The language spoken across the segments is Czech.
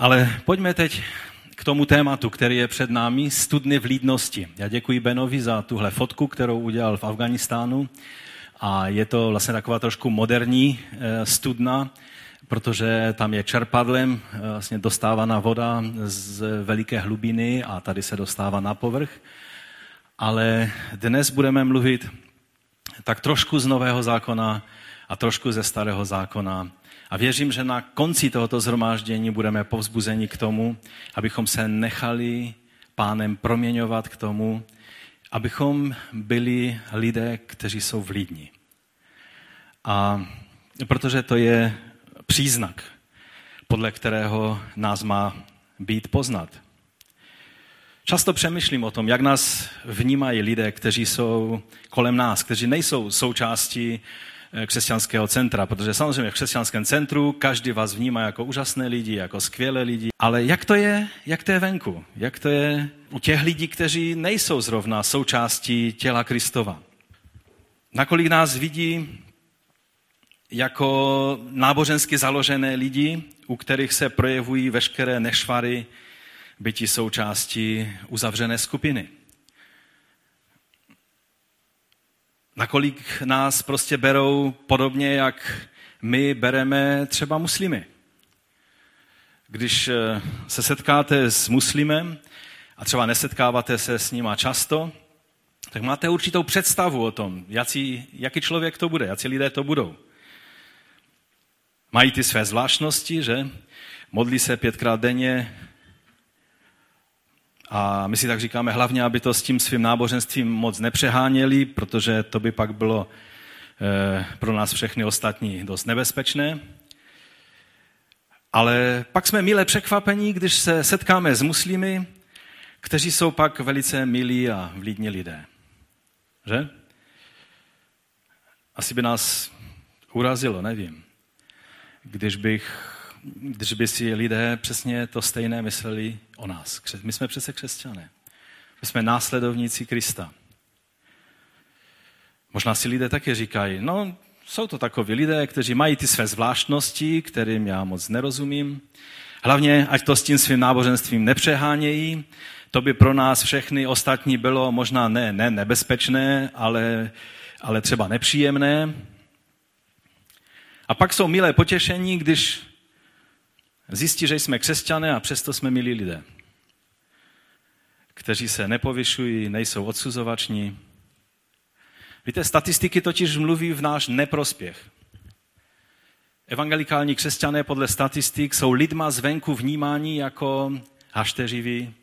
Ale pojďme teď k tomu tématu, který je před námi, studny v lídnosti. Já děkuji Benovi za tuhle fotku, kterou udělal v Afganistánu. A je to vlastně taková trošku moderní eh, studna, protože tam je čerpadlem eh, vlastně dostávaná voda z veliké hlubiny a tady se dostává na povrch. Ale dnes budeme mluvit tak trošku z Nového zákona a trošku ze Starého zákona. A věřím, že na konci tohoto zhromáždění budeme povzbuzeni k tomu, abychom se nechali pánem proměňovat k tomu, abychom byli lidé, kteří jsou vlídní. A protože to je příznak, podle kterého nás má být poznat. Často přemýšlím o tom, jak nás vnímají lidé, kteří jsou kolem nás, kteří nejsou součástí křesťanského centra, protože samozřejmě v křesťanském centru každý vás vnímá jako úžasné lidi, jako skvělé lidi. Ale jak to je, jak to je venku? Jak to je u těch lidí, kteří nejsou zrovna součástí těla Kristova? Nakolik nás vidí jako nábožensky založené lidi, u kterých se projevují veškeré nešvary byti součástí uzavřené skupiny. Nakolik nás prostě berou podobně, jak my bereme třeba muslimy. Když eh, se setkáte s muslimem a třeba nesetkáváte se s nima často, tak máte určitou představu o tom, jaký, jaký člověk to bude, jaký lidé to budou. Mají ty své zvláštnosti, že? Modlí se pětkrát denně, a my si tak říkáme hlavně, aby to s tím svým náboženstvím moc nepřeháněli, protože to by pak bylo eh, pro nás všechny ostatní dost nebezpečné. Ale pak jsme milé překvapení, když se setkáme s muslimy, kteří jsou pak velice milí a vlídní lidé. Že? Asi by nás urazilo, nevím když, bych, když by si lidé přesně to stejné mysleli o nás. My jsme přece křesťané. My jsme následovníci Krista. Možná si lidé také říkají, no, jsou to takoví lidé, kteří mají ty své zvláštnosti, kterým já moc nerozumím. Hlavně, ať to s tím svým náboženstvím nepřehánějí, to by pro nás všechny ostatní bylo možná ne, ne nebezpečné, ale, ale třeba nepříjemné. A pak jsou milé potěšení, když zjistí, že jsme křesťané a přesto jsme milí lidé, kteří se nepovyšují, nejsou odsuzovační. Víte, statistiky totiž mluví v náš neprospěch. Evangelikální křesťané podle statistik jsou lidma zvenku vnímání jako hašteřiví,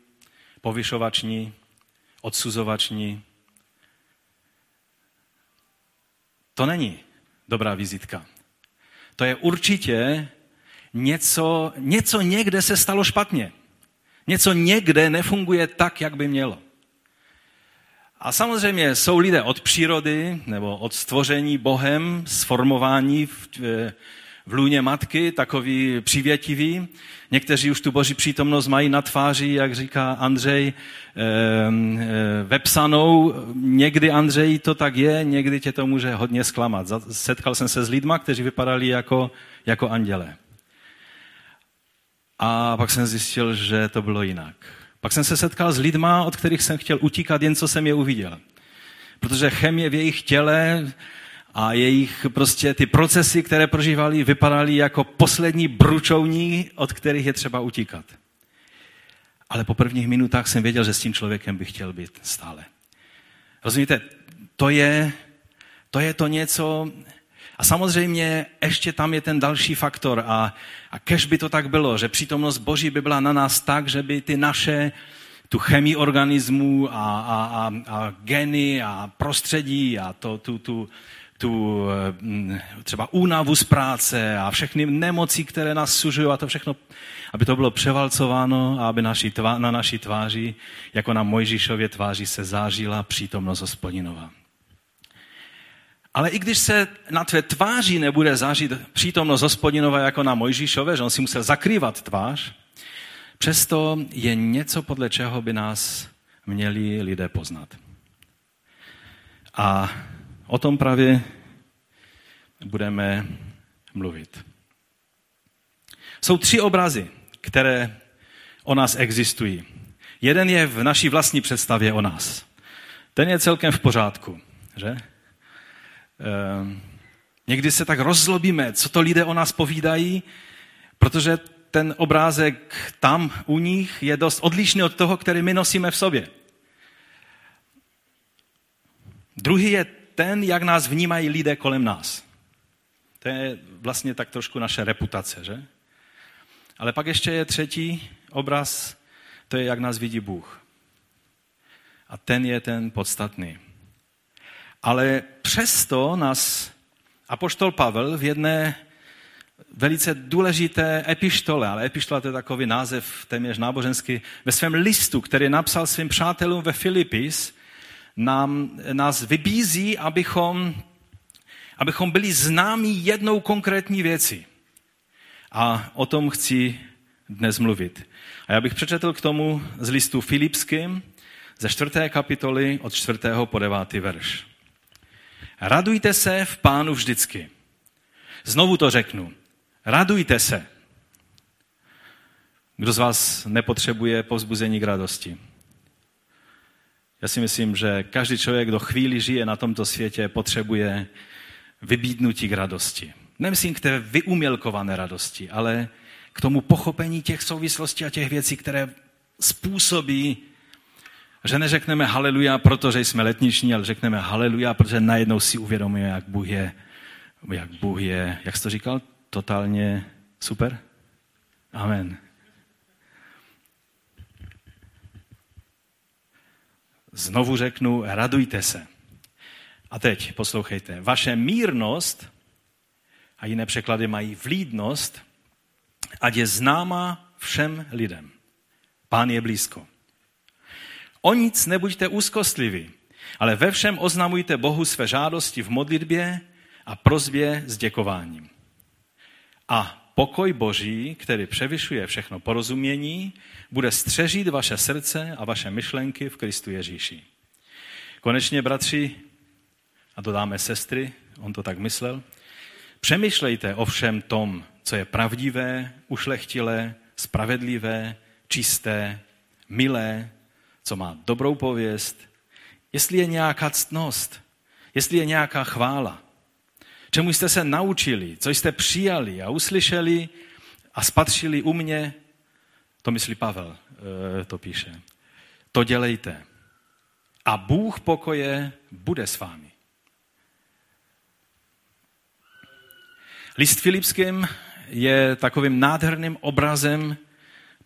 povyšovační, odsuzovační. To není dobrá vizitka to je určitě něco, něco někde se stalo špatně. Něco někde nefunguje tak, jak by mělo. A samozřejmě jsou lidé od přírody nebo od stvoření Bohem, sformování v, v lůně matky, takový přivětivý. Někteří už tu boží přítomnost mají na tváři, jak říká Andřej, vepsanou. Někdy, Andřej, to tak je, někdy tě to může hodně zklamat. Setkal jsem se s lidma, kteří vypadali jako, jako anděle. A pak jsem zjistil, že to bylo jinak. Pak jsem se setkal s lidma, od kterých jsem chtěl utíkat, jen co jsem je uviděl. Protože chemie v jejich těle a jejich prostě ty procesy, které prožívali, vypadaly jako poslední bručovní, od kterých je třeba utíkat. Ale po prvních minutách jsem věděl, že s tím člověkem bych chtěl být stále. Rozumíte, to je, to je to něco, a samozřejmě ještě tam je ten další faktor a, a kež by to tak bylo, že přítomnost Boží by byla na nás tak, že by ty naše, tu chemii organismů a, a, a, a geny a prostředí a to, tu, tu, tu mm, třeba únavu z práce a všechny nemoci, které nás sužují a to všechno, aby to bylo převalcováno a aby naši tvá, na naší tváři, jako na Mojžíšově tváři, se zážila přítomnost hospodinová. Ale i když se na tvé tváři nebude zážit přítomnost hospodinova jako na Mojžíšové, že on si musel zakrývat tvář, přesto je něco, podle čeho by nás měli lidé poznat. A O tom právě budeme mluvit. Jsou tři obrazy, které o nás existují. Jeden je v naší vlastní představě o nás. Ten je celkem v pořádku, že? Ehm, někdy se tak rozlobíme, co to lidé o nás povídají, protože ten obrázek tam u nich je dost odlišný od toho, který my nosíme v sobě. Druhý je ten, jak nás vnímají lidé kolem nás. To je vlastně tak trošku naše reputace, že? Ale pak ještě je třetí obraz, to je, jak nás vidí Bůh. A ten je ten podstatný. Ale přesto nás apoštol Pavel v jedné velice důležité epištole, ale epištola to je takový název téměř náboženský, ve svém listu, který napsal svým přátelům ve Filipis, nám, nás vybízí, abychom, abychom byli známí jednou konkrétní věci. A o tom chci dnes mluvit. A já bych přečetl k tomu z listu Filipským ze čtvrté kapitoly od čtvrtého po devátý verš. Radujte se v pánu vždycky. Znovu to řeknu. Radujte se. Kdo z vás nepotřebuje povzbuzení k radosti? Já si myslím, že každý člověk, kdo chvíli žije na tomto světě, potřebuje vybídnutí k radosti. Nemyslím k té vyumělkované radosti, ale k tomu pochopení těch souvislostí a těch věcí, které způsobí, že neřekneme haleluja, protože jsme letniční, ale řekneme haleluja, protože najednou si uvědomíme, jak Bůh je, jak Bůh je, jak jsi to říkal, totálně super? Amen. Znovu řeknu, radujte se. A teď poslouchejte. Vaše mírnost, a jiné překlady mají vlídnost, ať je známa všem lidem. Pán je blízko. O nic nebuďte úzkostliví, ale ve všem oznamujte Bohu své žádosti v modlitbě a prozbě s děkováním. A pokoj Boží, který převyšuje všechno porozumění, bude střežit vaše srdce a vaše myšlenky v Kristu Ježíši. Konečně, bratři, a dodáme sestry, on to tak myslel, přemýšlejte o všem tom, co je pravdivé, ušlechtilé, spravedlivé, čisté, milé, co má dobrou pověst, jestli je nějaká ctnost, jestli je nějaká chvála, čemu jste se naučili, co jste přijali a uslyšeli a spatřili u mě, to myslí Pavel, eh, to píše. To dělejte. A Bůh pokoje bude s vámi. List Filipským je takovým nádherným obrazem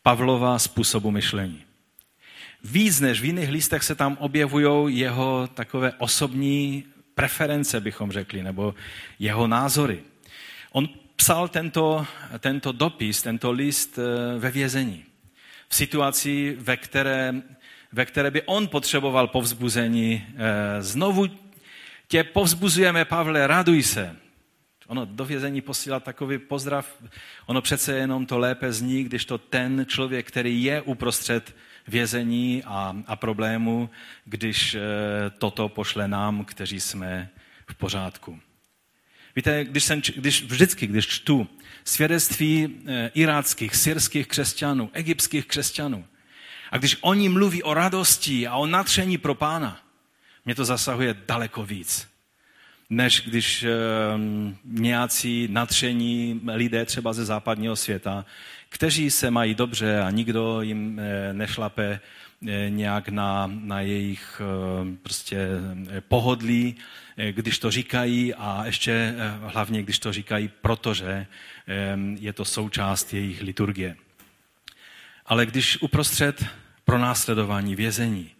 Pavlova způsobu myšlení. Víc než v jiných listech se tam objevují jeho takové osobní preference, bychom řekli, nebo jeho názory. On psal tento, tento dopis, tento list eh, ve vězení. V situaci, ve které, ve které by on potřeboval povzbuzení. Eh, znovu tě povzbuzujeme, Pavle, raduj se. Ono do vězení posílat takový pozdrav, ono přece jenom to lépe zní, když to ten člověk, který je uprostřed vězení a, a problému, když e, toto pošle nám, kteří jsme v pořádku. Víte, když, jsem, když vždycky, když čtu svědectví e, iráckých, syrských křesťanů, egyptských křesťanů, a když oni mluví o radosti a o natření pro pána, mě to zasahuje daleko víc než když ehm, nějací natření lidé třeba ze západního světa, kteří se mají dobře a nikdo jim eh, nešlape eh, nějak na, na jejich ehm, prostě eh, pohodlí, když to říkají a ještě hlavně, když to říkají, protože je to součást jejich liturgie. Ale když uprostřed pronásledování vězení,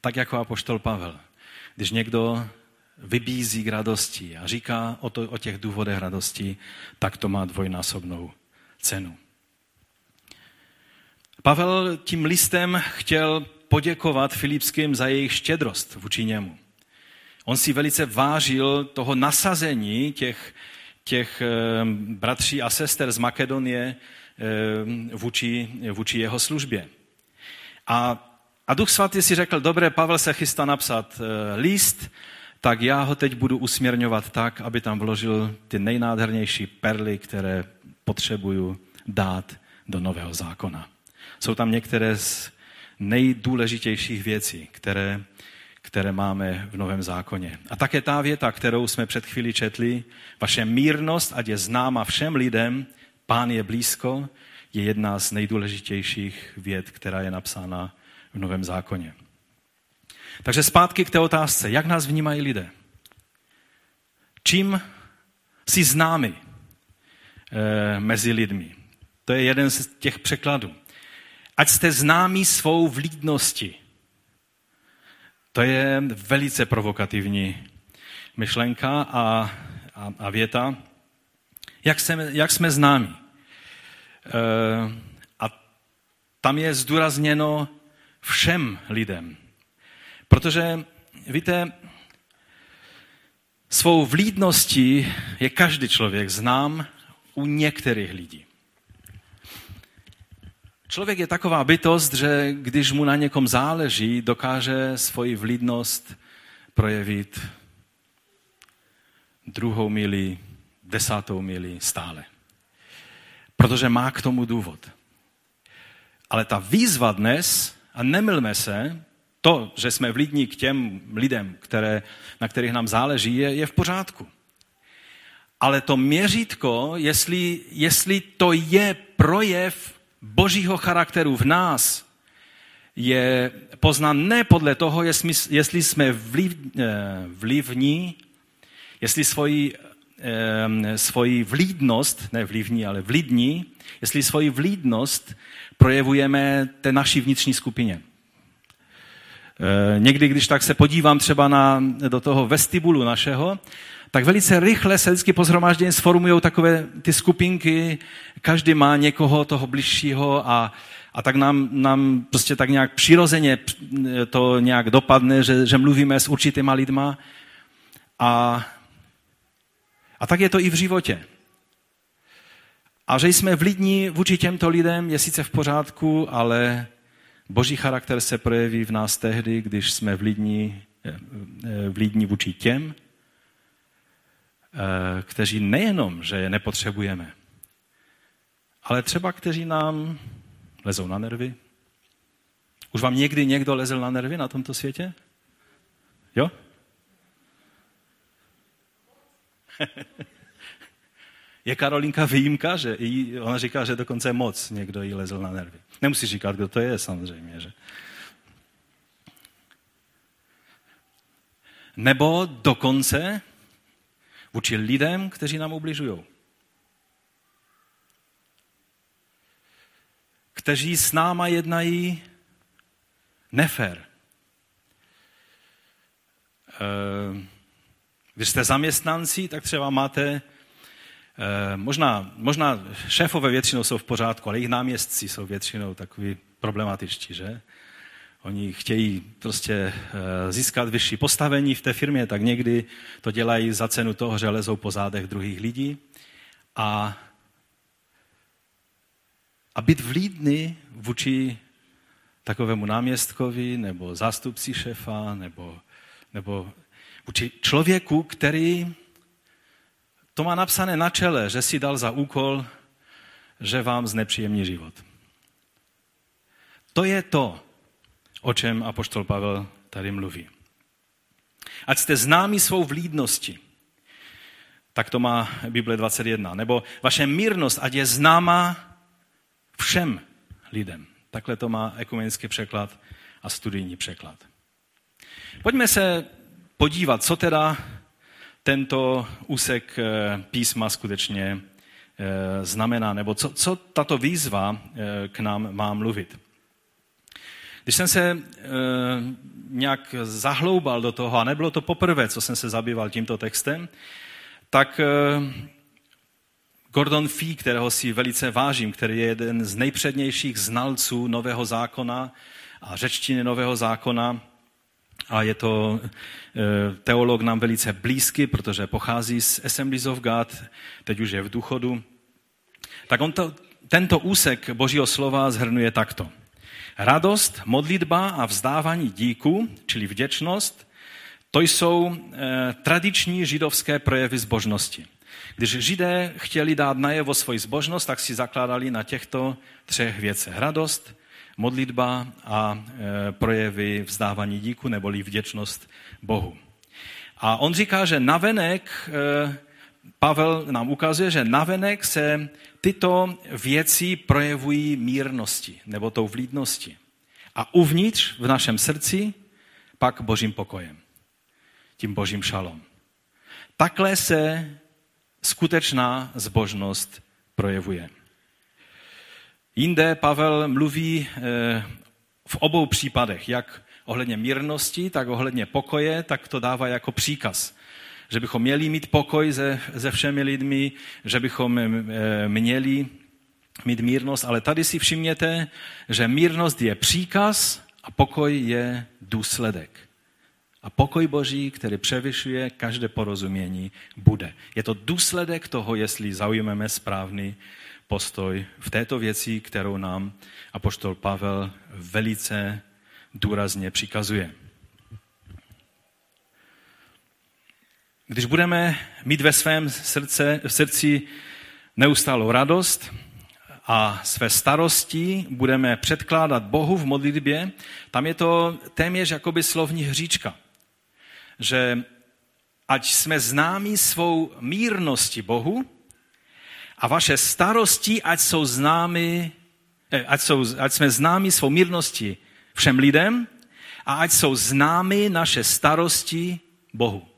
tak jako apoštol Pavel, když někdo vybízí k radosti a říká o, to, o těch důvodech radosti, tak to má dvojnásobnou cenu. Pavel tím listem chtěl poděkovat Filipským za jejich štědrost vůči němu. On si velice vážil toho nasazení těch, těch eh, bratří a sester z Makedonie eh, vůči, vůči jeho službě. A, a Duch Svatý si řekl, dobré, Pavel se chystá napsat eh, list, tak já ho teď budu usměrňovat tak, aby tam vložil ty nejnádhernější perly, které potřebuju dát do Nového zákona. Jsou tam některé z nejdůležitějších věcí, které, které máme v Novém zákoně. A také ta věta, kterou jsme před chvíli četli, vaše mírnost, ať je známa všem lidem, pán je blízko, je jedna z nejdůležitějších věd, která je napsána v Novém zákoně. Takže zpátky k té otázce, jak nás vnímají lidé? Čím si známy e, mezi lidmi? To je jeden z těch překladů. Ať jste známí svou vlídnosti. To je velice provokativní myšlenka a, a, a věta. Jak jsme, jak jsme známí? E, a tam je zdůrazněno všem lidem. Protože, víte, svou vlídností je každý člověk znám u některých lidí. Člověk je taková bytost, že když mu na někom záleží, dokáže svoji vlídnost projevit druhou milí, desátou milí stále. Protože má k tomu důvod. Ale ta výzva dnes, a nemilme se, to, že jsme vlídní k těm lidem, které, na kterých nám záleží, je, je v pořádku. Ale to měřítko, jestli, jestli to je projev božího charakteru v nás, je poznán ne podle toho, jestli, jsme vliv, eh, vlivní, jestli svoji, svoji vlídnost, ne vlivní, ale vlídní, jestli svoji vlídnost projevujeme té naší vnitřní skupině. Eh, někdy, když tak se podívám třeba na, do toho vestibulu našeho, tak velice rychle se vždycky po zhromáždění sformují takové ty skupinky, každý má někoho toho bližšího a, a tak nám, nám prostě tak nějak přirozeně to nějak dopadne, že, že mluvíme s určitýma lidma. A, a tak je to i v životě. A že jsme vlídní vůči těmto lidem je sice v pořádku, ale Boží charakter se projeví v nás tehdy, když jsme vlídní, eh, eh, vlídní vůči těm, kteří nejenom, že je nepotřebujeme, ale třeba kteří nám lezou na nervy. Už vám někdy někdo lezl na nervy na tomto světě? Jo? je Karolinka výjimka, že jí, ona říká, že dokonce moc někdo jí lezl na nervy. Nemusí říkat, kdo to je, samozřejmě. Že? Nebo dokonce vůči lidem, kteří nám ubližují. Kteří s náma jednají nefér. Eh, když jste zaměstnanci, tak třeba máte Eh, možná, možná šéfové většinou jsou v pořádku, ale jejich náměstci jsou většinou takový problematičtí, že? Oni chtějí prostě eh, získat vyšší postavení v té firmě, tak někdy to dělají za cenu toho, že lezou po zádech druhých lidí. A, a být vlídný vůči takovému náměstkovi nebo zástupci šefa nebo, nebo vůči člověku, který to má napsané na čele, že si dal za úkol, že vám znepříjemní život. To je to, o čem apoštol Pavel tady mluví. Ať jste známi svou vlídnosti, tak to má Bible 21. Nebo vaše mírnost, ať je známa všem lidem. Takhle to má ekumenický překlad a studijní překlad. Pojďme se podívat, co teda tento úsek eh, písma skutečně eh, znamená, nebo co, co tato výzva eh, k nám má mluvit. Když jsem se nějak zahloubal do toho, a nebylo to poprvé, co jsem se zabýval tímto textem, tak Gordon Fee, kterého si velice vážím, který je jeden z nejpřednějších znalců Nového zákona a řečtiny Nového zákona, a je to eh, teolog nám velice blízky, protože pochází z Assemblies of God, teď už je v důchodu. Tak on to, tento úsek Božího slova zhrnuje takto. Radost, modlitba a vzdávání díku, čili vděčnost, to jsou eh, tradiční židovské projevy zbožnosti. Když židé chtěli dát najevo svoji zbožnost, tak si zakládali na těchto třech věcech. Radost, modlitba a e, projevy vzdávání díku neboli vděčnost Bohu. A on říká, že navenek, e, Pavel nám ukazuje, že navenek se tyto věci projevují mírnosti nebo tou vlídnosti. A uvnitř v našem srdci pak božím pokojem. Tím božím šalom. Takhle se skutečná zbožnost projevuje. Jinde Pavel mluví eh, v obou případech, jak ohledně mírnosti, tak ohledně pokoje, tak to dává jako příkaz. Že bychom měli mít pokoj se, se všemi lidmi, že bychom eh, měli mít mírnost, ale tady si všimněte, že mírnost je příkaz a pokoj je důsledek. A pokoj Boží, který převyšuje každé porozumění, bude. Je to důsledek toho, jestli zaujmeme správný postoj v této věci, kterou nám apoštol Pavel velice důrazně přikazuje. Když budeme mít ve svém srdce, v srdci neustálou radost a své starosti budeme předkládat Bohu v modlitbě, tam je to téměř jakoby slovní hříčka. Že ať jsme známí svou mírnosti Bohu, a vaše starosti, ať jsou známy, eh, ať, jsou, ať jsme známi svou mírností všem lidem a ať jsou známy naše starosti Bohu.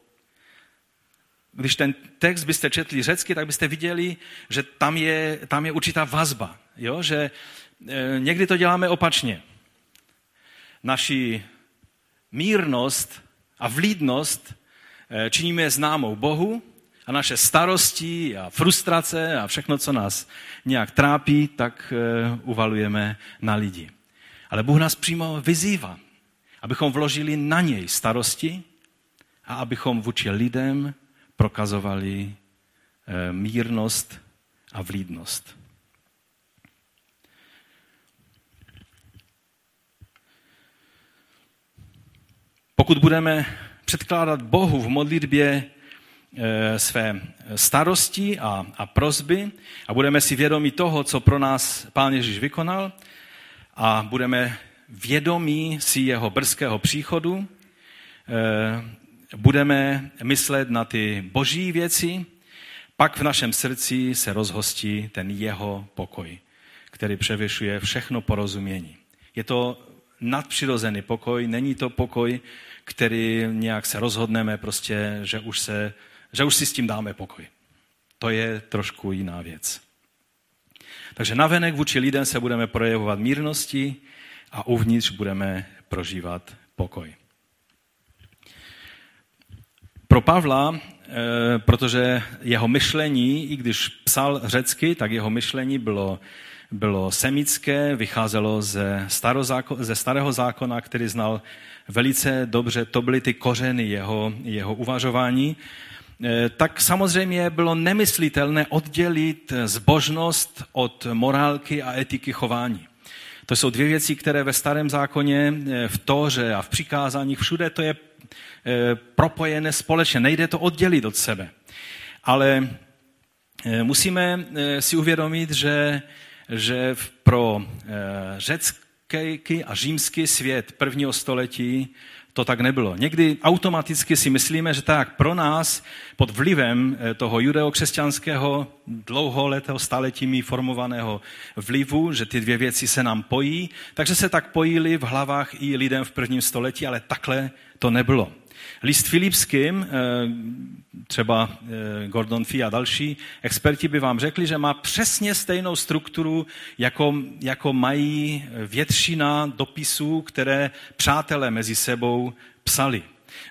Když ten text byste četli řecky, tak byste viděli, že tam je, tam je určitá vazba. Jo? Že e, někdy to děláme opačně. Naši mírnost a vlídnost e, činíme známou Bohu a naše starosti a frustrace a všechno, co nás nějak trápí, tak eh, uvalujeme na lidi. Ale Bůh nás přímo vyzývá, abychom vložili na něj starosti a abychom vůči lidem prokazovali eh, mírnost a vlídnost. Pokud budeme předkládat Bohu v modlitbě Eh, své starosti a, a prozby a budeme si vědomi toho, co pro nás Pán Ježíš vykonal a budeme vědomí si jeho brzkého příchodu, eh, budeme myslet na ty boží věci, pak v našem srdci se rozhostí ten jeho pokoj, který převyšuje všechno porozumění. Je to nadpřirozený pokoj, není to pokoj, který nějak se rozhodneme prostě, že už se že už si s tím dáme pokoj. To je trošku jiná věc. Takže navenek vůči lidem se budeme projevovat mírnosti a uvnitř budeme prožívat pokoj. Pro Pavla, eh, protože jeho myšlení, i když psal řecky, tak jeho myšlení bylo, bylo semické, vycházelo ze, ze starého zákona, který znal velice dobře, to byly ty kořeny jeho, jeho uvažování. Eh, tak samozřejmě bylo nemyslitelné oddělit zbožnost od morálky a etiky chování. To jsou dvě věci, které ve starém zákoně, eh, v Tóře a v přikázáních, všude to je propojené společně. Nejde to oddělit od sebe. Ale musíme si uvědomit, že, že pro řecký a římský svět prvního století to tak nebylo. Někdy automaticky si myslíme, že tak pro nás pod vlivem eh, toho judeokřesťanského dlouholetého staletími formovaného vlivu, že ty dvě věci se nám pojí, takže se tak pojili v hlavách i lidem v prvním století, ale takhle to nebylo. List Filipským, eh, třeba eh, Gordon Fee a další experti by vám řekli, že má přesně stejnou strukturu, jako, jako mají většina dopisů, které přátelé mezi sebou psali.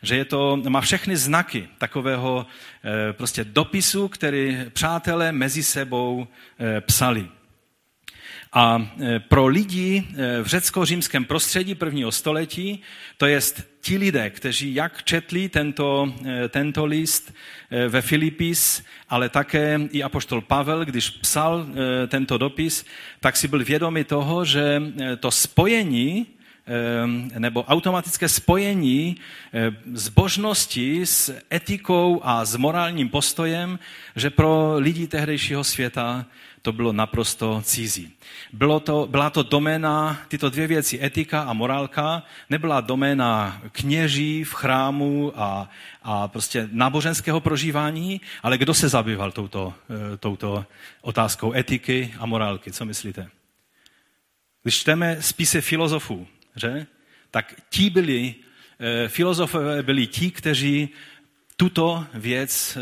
Že je to, má všechny znaky takového eh, prostě dopisu, který přátelé mezi sebou psali. A e, pro lidi e, v řecko-římském prostředí prvního století, to je ti lidé, kteří jak četli tento, e, tento list ve Filipis, ale také i apoštol Pavel, když psal tento dopis, tak si byl vědomi toho, že to spojení nebo automatické spojení zbožnosti s etikou a s morálním postojem, že pro lidi tehdejšího světa to bylo naprosto cizí. Bylo to, byla to doména, tyto dvě věci, etika a morálka, nebyla doména kněží v chrámu a, a prostě náboženského prožívání, ale kdo se zabýval touto, eh, touto otázkou etiky a morálky? Co myslíte? Když čteme spisy filozofů, že? tak ti byli, eh, filozofové byli ti, kteří tuto věc eh,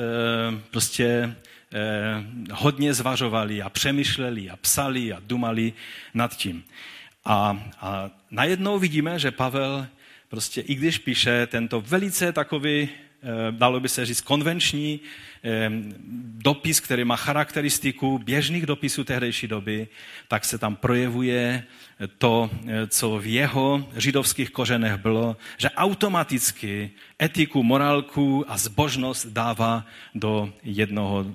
prostě hodně zvažovali a přemýšleli a psali a dumali nad tím. A, a najednou vidíme, že Pavel prostě, i když píše tento velice takový, eh, dalo by se říct, konvenční eh, dopis, který má charakteristiku běžných dopisů tehdejší doby, tak se tam projevuje to, co v jeho židovských kořenech bylo, že automaticky etiku, morálku a zbožnost dává do jednoho eh,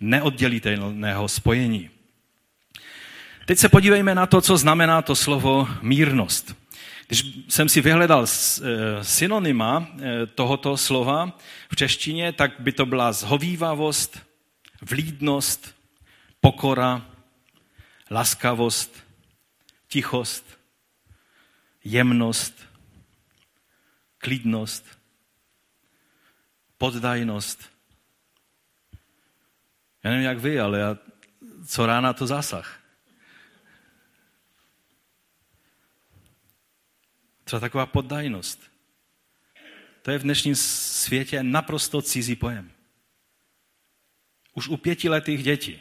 neoddělitelného spojení. Teď se podívejme na to, co znamená to slovo mírnost. Když jsem si vyhledal eh, synonyma eh, tohoto slova v češtině, tak by to byla zhovývavost, vlídnost, pokora, laskavost, tichost, jemnost, klidnost, poddajnost. Já nevím, jak vy, ale já, co rána to zásah. Třeba taková poddajnost. To je v dnešním světě naprosto cizí pojem. Už u pětiletých dětí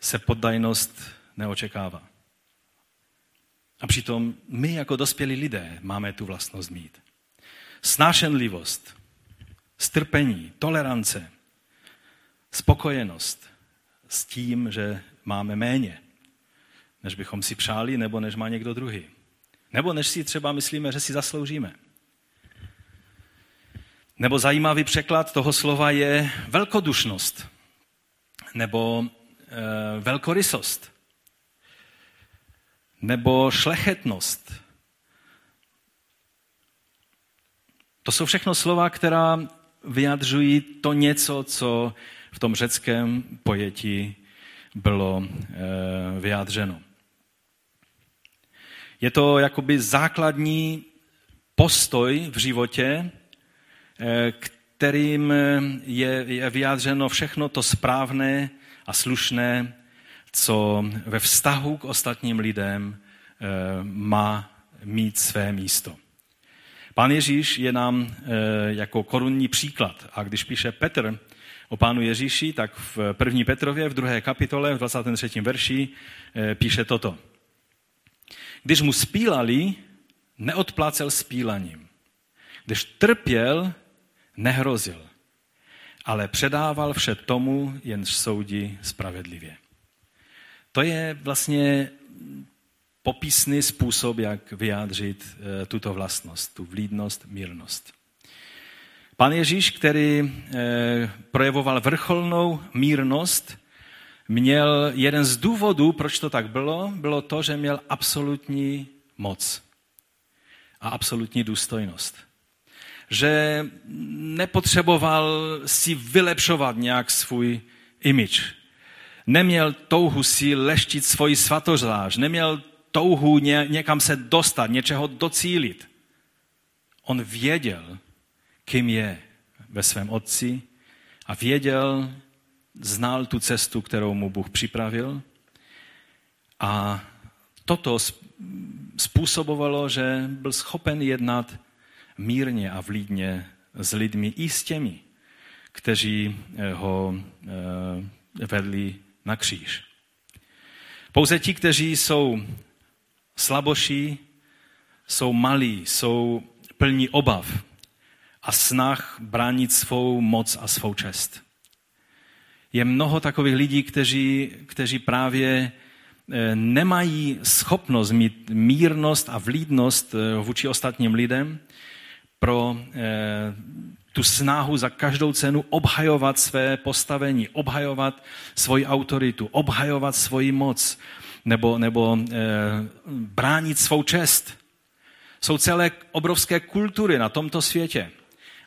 se poddajnost neočekává. A přitom my jako dospělí lidé máme tu vlastnost mít. Snášenlivost, strpení, tolerance, spokojenost s tím, že máme méně, než bychom si přáli, nebo než má někdo druhý. Nebo než si třeba myslíme, že si zasloužíme. Nebo zajímavý překlad toho slova je velkodušnost nebo e, velkorysost nebo šlechetnost. To jsou všechno slova, která vyjadřují to něco, co v tom řeckém pojetí bylo eh, vyjádřeno. Je to jakoby základní postoj v životě, eh, kterým je vyjádřeno všechno to správné a slušné, co ve vztahu k ostatním lidem eh, má mít své místo. Pán Ježíš je nám eh, jako korunní příklad. A když píše Petr o pánu Ježíši, tak v první Petrově, v druhé kapitole, v 23. verši, eh, píše toto. Když mu spílali, neodplácel spílaním. Když trpěl, nehrozil, ale předával vše tomu, jen soudí spravedlivě. To je vlastně popisný způsob, jak vyjádřit eh, tuto vlastnost, tu vlídnost, mírnost. Pan Ježíš, který eh, projevoval vrcholnou mírnost, měl jeden z důvodů, proč to tak bylo, bylo to, že měl absolutní moc a absolutní důstojnost. Že nepotřeboval si vylepšovat nějak svůj image, neměl touhu si leštit svoji svatořáž, neměl touhu ně, někam se dostat, něčeho docílit. On věděl, kým je ve svém otci a věděl, znal tu cestu, kterou mu Bůh připravil. A toto způsobovalo, že byl schopen jednat mírně a vlídně s lidmi i s těmi, kteří eh, ho eh, vedli na kříž. Pouze ti, kteří jsou slaboší, jsou malí, jsou plní obav a snah bránit svou moc a svou čest. Je mnoho takových lidí, kteří, kteří právě eh, nemají schopnost mít mírnost a vlídnost eh, vůči ostatním lidem pro eh, tu snahu za každou cenu obhajovat své postavení, obhajovat svoji autoritu, obhajovat svoji moc, nebo, nebo e, bránit svou čest. Jsou celé obrovské kultury na tomto světě.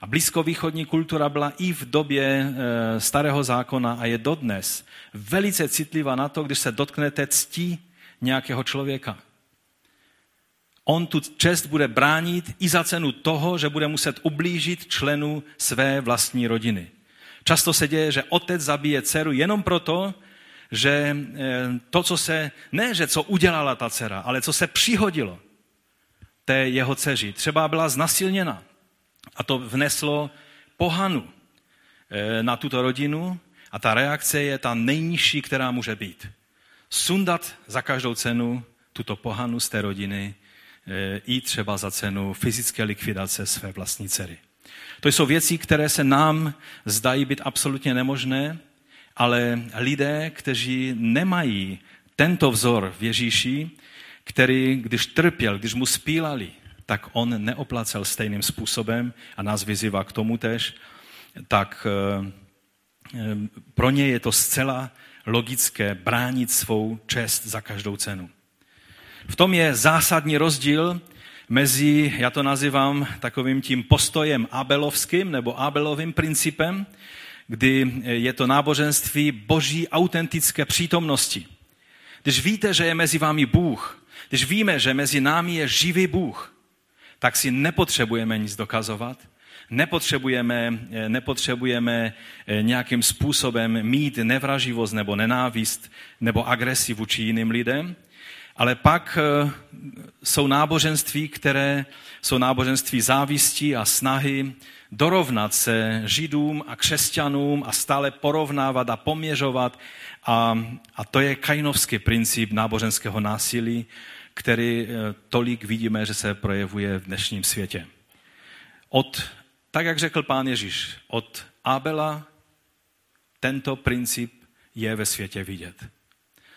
A blízkovýchodní kultura byla i v době e, starého zákona a je dodnes velice citlivá na to, když se dotknete ctí nějakého člověka. On tu čest bude bránit i za cenu toho, že bude muset ublížit členu své vlastní rodiny. Často se děje, že otec zabije dceru jenom proto, že eh, to, co se, ne, že co udělala ta dcera, ale co se přihodilo té jeho dceři. Třeba byla znasilněna a to vneslo pohanu eh, na tuto rodinu a ta reakce je ta nejnižší, která může být. Sundat za každou cenu tuto pohanu z té rodiny eh, i třeba za cenu fyzické likvidace své vlastní dcery. To jsou věci, které se nám zdají být absolutně nemožné, ale lidé, kteří nemají tento vzor v Ježíši, který, když trpěl, když mu spílali, tak on neoplacel stejným způsobem a nás vyzývá k tomu tež, tak eh, eh, pro ně je to zcela logické bránit svou čest za každou cenu. V tom je zásadní rozdíl mezi, já to nazývám takovým tím postojem abelovským nebo abelovým principem, kdy je to náboženství boží autentické přítomnosti. Když víte, že je mezi vámi Bůh, když víme, že mezi námi je živý Bůh, tak si nepotřebujeme nic dokazovat, nepotřebujeme, nepotřebujeme eh, nějakým způsobem mít nevraživost nebo nenávist nebo agresi vůči jiným lidem, ale pak eh, jsou náboženství, které jsou náboženství závistí a snahy dorovnat se židům a křesťanům a stále porovnávat a poměřovat. A, a to je kainovský princip náboženského násilí, který eh, tolik vidíme, že se projevuje v dnešním světě. Od, tak jak řekl pán Ježíš, od Abela tento princip je ve světě vidět.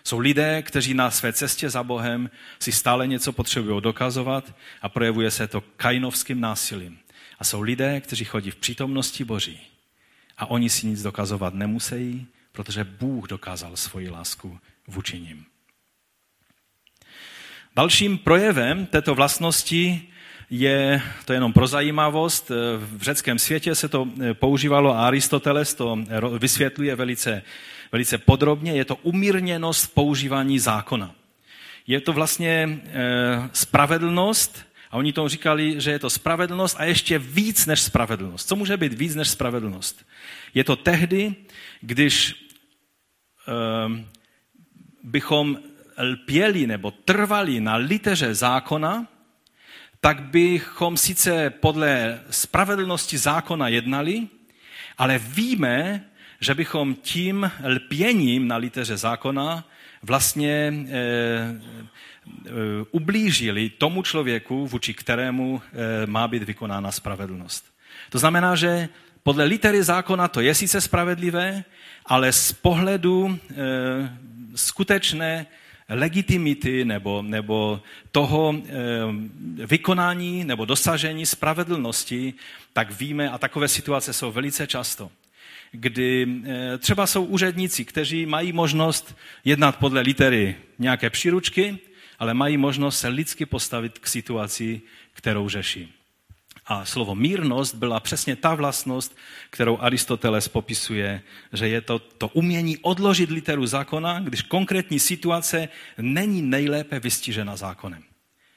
Jsou lidé, kteří na své cestě za Bohem si stále něco potřebují dokazovat a projevuje se to kainovským násilím. A jsou lidé, kteří chodí v přítomnosti Boží a oni si nic dokazovat nemusí, protože Bůh dokázal svoji lásku vůči nim. Dalším projevem této vlastnosti je, to je jenom pro zajímavost, v řeckém světě se to používalo a Aristoteles to vysvětluje velice velice podrobně, je to umírněnost používání zákona. Je to vlastně spravedlnost, a oni tomu říkali, že je to spravedlnost a ještě víc než spravedlnost. Co může být víc než spravedlnost? Je to tehdy, když bychom lpěli nebo trvali na liteře zákona, tak bychom sice podle spravedlnosti zákona jednali, ale víme, že bychom tím lpěním na liteře zákona vlastně e, e, ublížili tomu člověku, vůči kterému e, má být vykonána spravedlnost. To znamená, že podle litery zákona to je sice spravedlivé, ale z pohledu e, skutečné legitimity nebo, nebo toho e, vykonání nebo dosažení spravedlnosti, tak víme, a takové situace jsou velice často, kdy eh, třeba jsou úředníci, kteří mají možnost jednat podle litery nějaké příručky, ale mají možnost se lidsky postavit k situaci, kterou řeší. A slovo mírnost byla přesně ta vlastnost, kterou Aristoteles popisuje, že je to to umění odložit literu zákona, když konkrétní situace není nejlépe vystižena zákonem.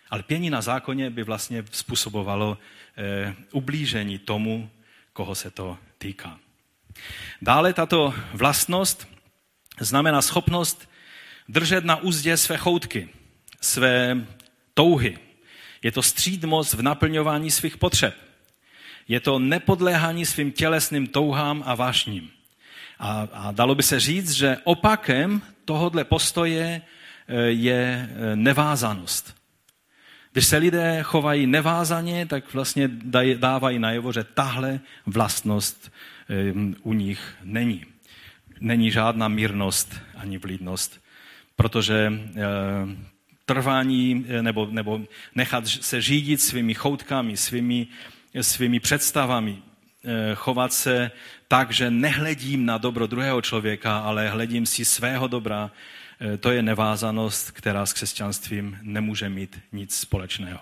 Ale pění na zákoně by vlastně způsobovalo e, ublížení tomu, koho se to týká. Dále tato vlastnost znamená schopnost držet na úzdě své choutky, své touhy. Je to střídmost v naplňování svých potřeb. Je to nepodléhání svým tělesným touhám a vášním. A, a dalo by se říct, že opakem tohohle postoje e, je e, nevázanost. Když se lidé chovají nevázaně, tak vlastně dávají najevo, že tahle vlastnost u nich není. Není žádná mírnost ani vlídnost, protože trvání eh, nebo, nebo nechat se řídit svými choutkami, svými, svými představami, eh, chovat se tak, že nehledím na dobro druhého člověka, ale hledím si svého dobra eh, to je nevázanost, která s křesťanstvím nemůže mít nic společného.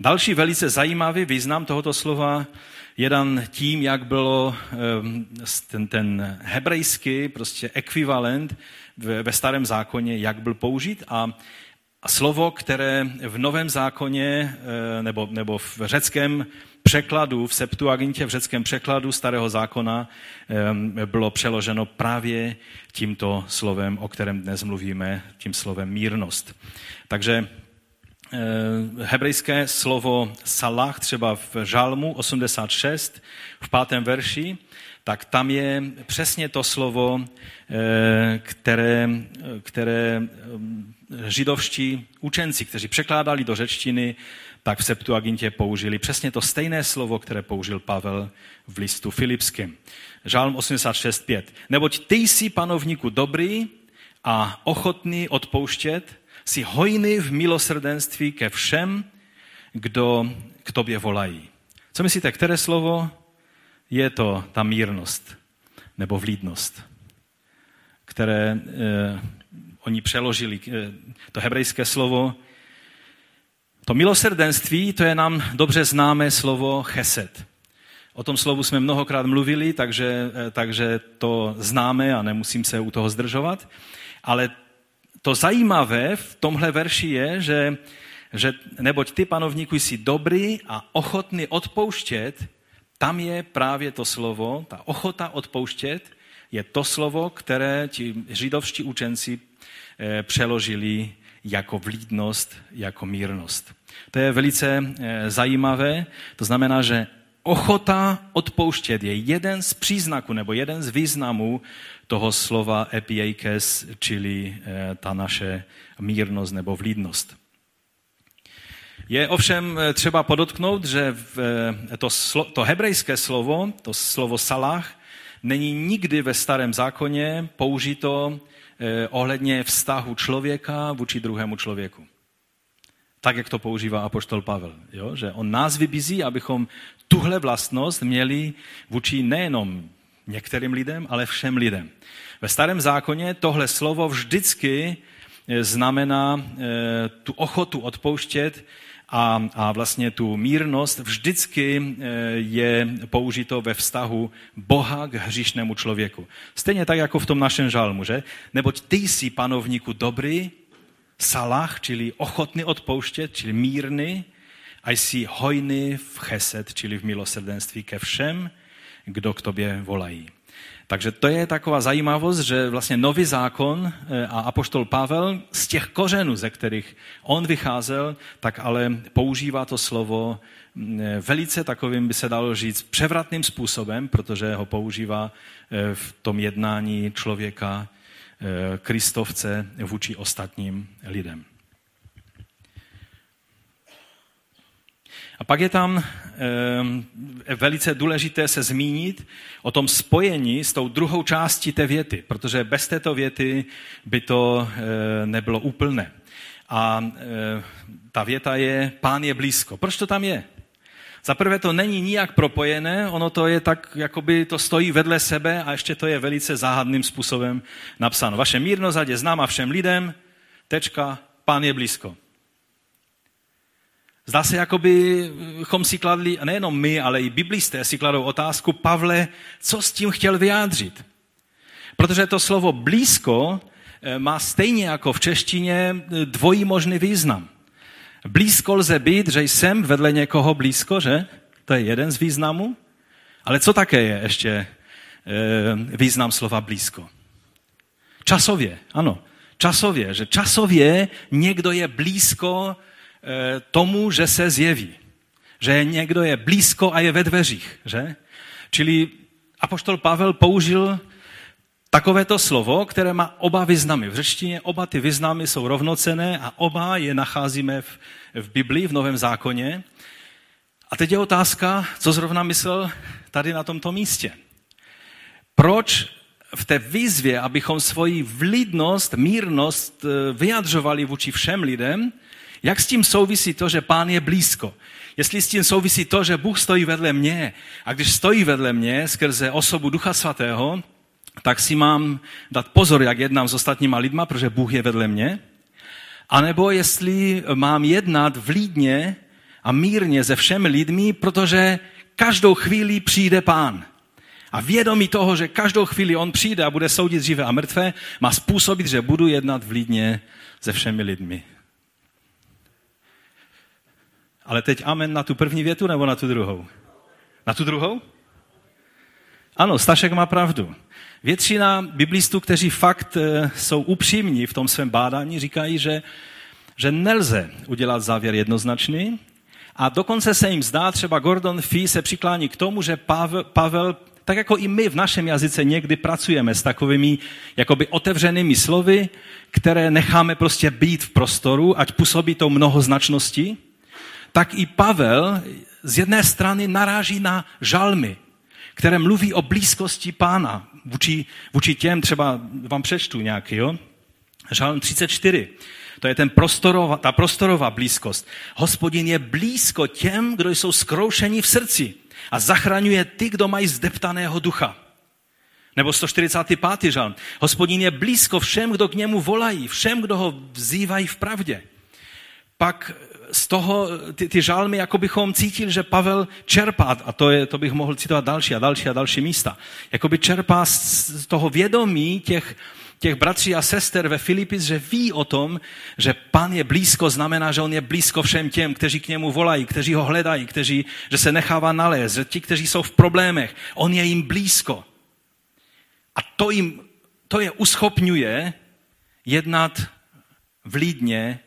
Další velice zajímavý význam tohoto slova je dan tím, jak bylo ten, ten hebrejský prostě ekvivalent ve starém zákoně, jak byl použit a a slovo, které v Novém zákoně eh, nebo, nebo v řeckém překladu, v Septuagintě, v řeckém překladu starého zákona eh, bylo přeloženo právě tímto slovem, o kterém dnes mluvíme, tím slovem mírnost. Takže eh, hebrejské slovo salach třeba v Žalmu 86 v pátém verši, tak tam je přesně to slovo, které, které židovští učenci, kteří překládali do řečtiny, tak v Septuagintě použili přesně to stejné slovo, které použil Pavel v listu Filipském. Žálm 86.5. Neboť ty jsi, panovníku, dobrý a ochotný odpouštět, jsi hojný v milosrdenství ke všem, kdo k tobě volají. Co myslíte, které slovo je to ta mírnost nebo vlídnost, které eh, oni přeložili eh, to hebrejské slovo. To milosrdenství, to je nám dobře známé slovo chesed. O tom slovu jsme mnohokrát mluvili, takže, eh, takže to známe a nemusím se u toho zdržovat. Ale to zajímavé v tomhle verši je, že, že neboť ty, panovníku, jsi dobrý a ochotný odpouštět, tam je právě to slovo, ta ochota odpouštět, je to slovo, které ti židovští učenci přeložili jako vlídnost, jako mírnost. To je velice eh, zajímavé. To znamená, že ochota odpouštět je jeden z příznaků nebo jeden z významů toho slova epiekes, čili eh, ta naše mírnost nebo vlídnost. Je ovšem třeba podotknout, že to, slo, to hebrejské slovo, to slovo salach, není nikdy ve starém zákoně použito Eh, ohledně vztahu člověka vůči druhému člověku. Tak, jak to používá apoštol Pavel. Jo? Že on nás vybízí, abychom tuhle vlastnost měli vůči nejenom některým lidem, ale všem lidem. Ve starém zákoně tohle slovo vždycky eh, znamená eh, tu ochotu odpouštět a, a vlastně tu mírnost vždycky eh, je použito ve vztahu Boha k hříšnému člověku. Stejně tak jako v tom našem žalmu, že? Neboť ty jsi panovníku dobrý, salach, čili ochotný odpouštět, čili mírný, a jsi hojný v chesed, čili v milosrdenství ke všem, kdo k tobě volají. Takže to je taková zajímavost, že vlastně nový zákon eh, a apoštol Pavel z těch kořenů, ze kterých on vycházel, tak ale používá to slovo mm, eh, velice takovým, by se dalo říct, převratným způsobem, protože ho používá eh, v tom jednání člověka, kristovce vůči ostatním lidem. A pak je tam e, velice důležité se zmínit o tom spojení s tou druhou částí té věty, protože bez této věty by to e, nebylo úplné. A e, ta věta je, pán je blízko. Proč to tam je? Za prvé to není nijak propojené, ono to je tak, jakoby to stojí vedle sebe a ještě to je velice záhadným způsobem napsáno. Vaše mírnost je známa všem lidem, tečka, pán je blízko. Zdá se, jako bychom si kladli, nejenom my, ale i biblisté si kladou otázku, Pavle, co s tím chtěl vyjádřit? Protože to slovo blízko eh, má stejně jako v češtině eh, dvojí možný význam. Blízko lze být, že jsem vedle někoho blízko, že? To je jeden z významů. Ale co také je ještě eh, význam slova blízko? Časově, ano. Časově, že časově někdo je blízko tomu, že se zjeví. Že někdo je blízko a je ve dveřích. Že? Čili apoštol Pavel použil takovéto slovo, které má oba významy. V řečtině oba ty významy jsou rovnocené a oba je nacházíme v, v Biblii, v Novém zákoně. A teď je otázka, co zrovna myslel tady na tomto místě. Proč v té výzvě, abychom svoji vlídnost, mírnost eh, vyjadřovali vůči všem lidem, jak s tím souvisí to, že pán je blízko? Jestli s tím souvisí to, že Bůh stojí vedle mě a když stojí vedle mě skrze osobu Ducha Svatého, tak si mám dát pozor, jak jednám s ostatníma lidma, protože Bůh je vedle mě, anebo jestli mám jednat vlídně a mírně se všemi lidmi, protože každou chvíli přijde pán. A vědomí toho, že každou chvíli on přijde a bude soudit živé a mrtvé, má způsobit, že budu jednat vlídně se všemi lidmi. Ale teď amen na tu první větu nebo na tu druhou? Na tu druhou? Ano, Stašek má pravdu. Většina biblistů, kteří fakt eh, jsou upřímní v tom svém bádání, říkají, že, že nelze udělat závěr jednoznačný a dokonce se jim zdá, třeba Gordon Fee se přiklání k tomu, že Pavel, Pavel tak jako i my v našem jazyce někdy pracujeme s takovými jakoby otevřenými slovy, které necháme prostě být v prostoru, ať působí to mnohoznačnosti, tak i Pavel z jedné strany naráží na žalmy, které mluví o blízkosti pána vůči, vůči těm, třeba vám přečtu nějaký, jo? Žalm 34. To je ten prostorová, ta prostorová blízkost. Hospodin je blízko těm, kdo jsou skroušení v srdci a zachraňuje ty, kdo mají zdeptaného ducha. Nebo 145. žalm. Hospodin je blízko všem, kdo k němu volají, všem, kdo ho vzývají v pravdě. Pak z toho ty, ty žalmy, jako bychom cítili, že Pavel čerpá, a to, je, to bych mohl citovat další a další a další místa, jako by čerpá z toho vědomí těch, těch bratří a sester ve Filipis, že ví o tom, že pan je blízko, znamená, že on je blízko všem těm, kteří k němu volají, kteří ho hledají, kteří, že se nechává nalézt, že ti, kteří jsou v problémech, on je jim blízko. A to jim, to je uschopňuje jednat vlídně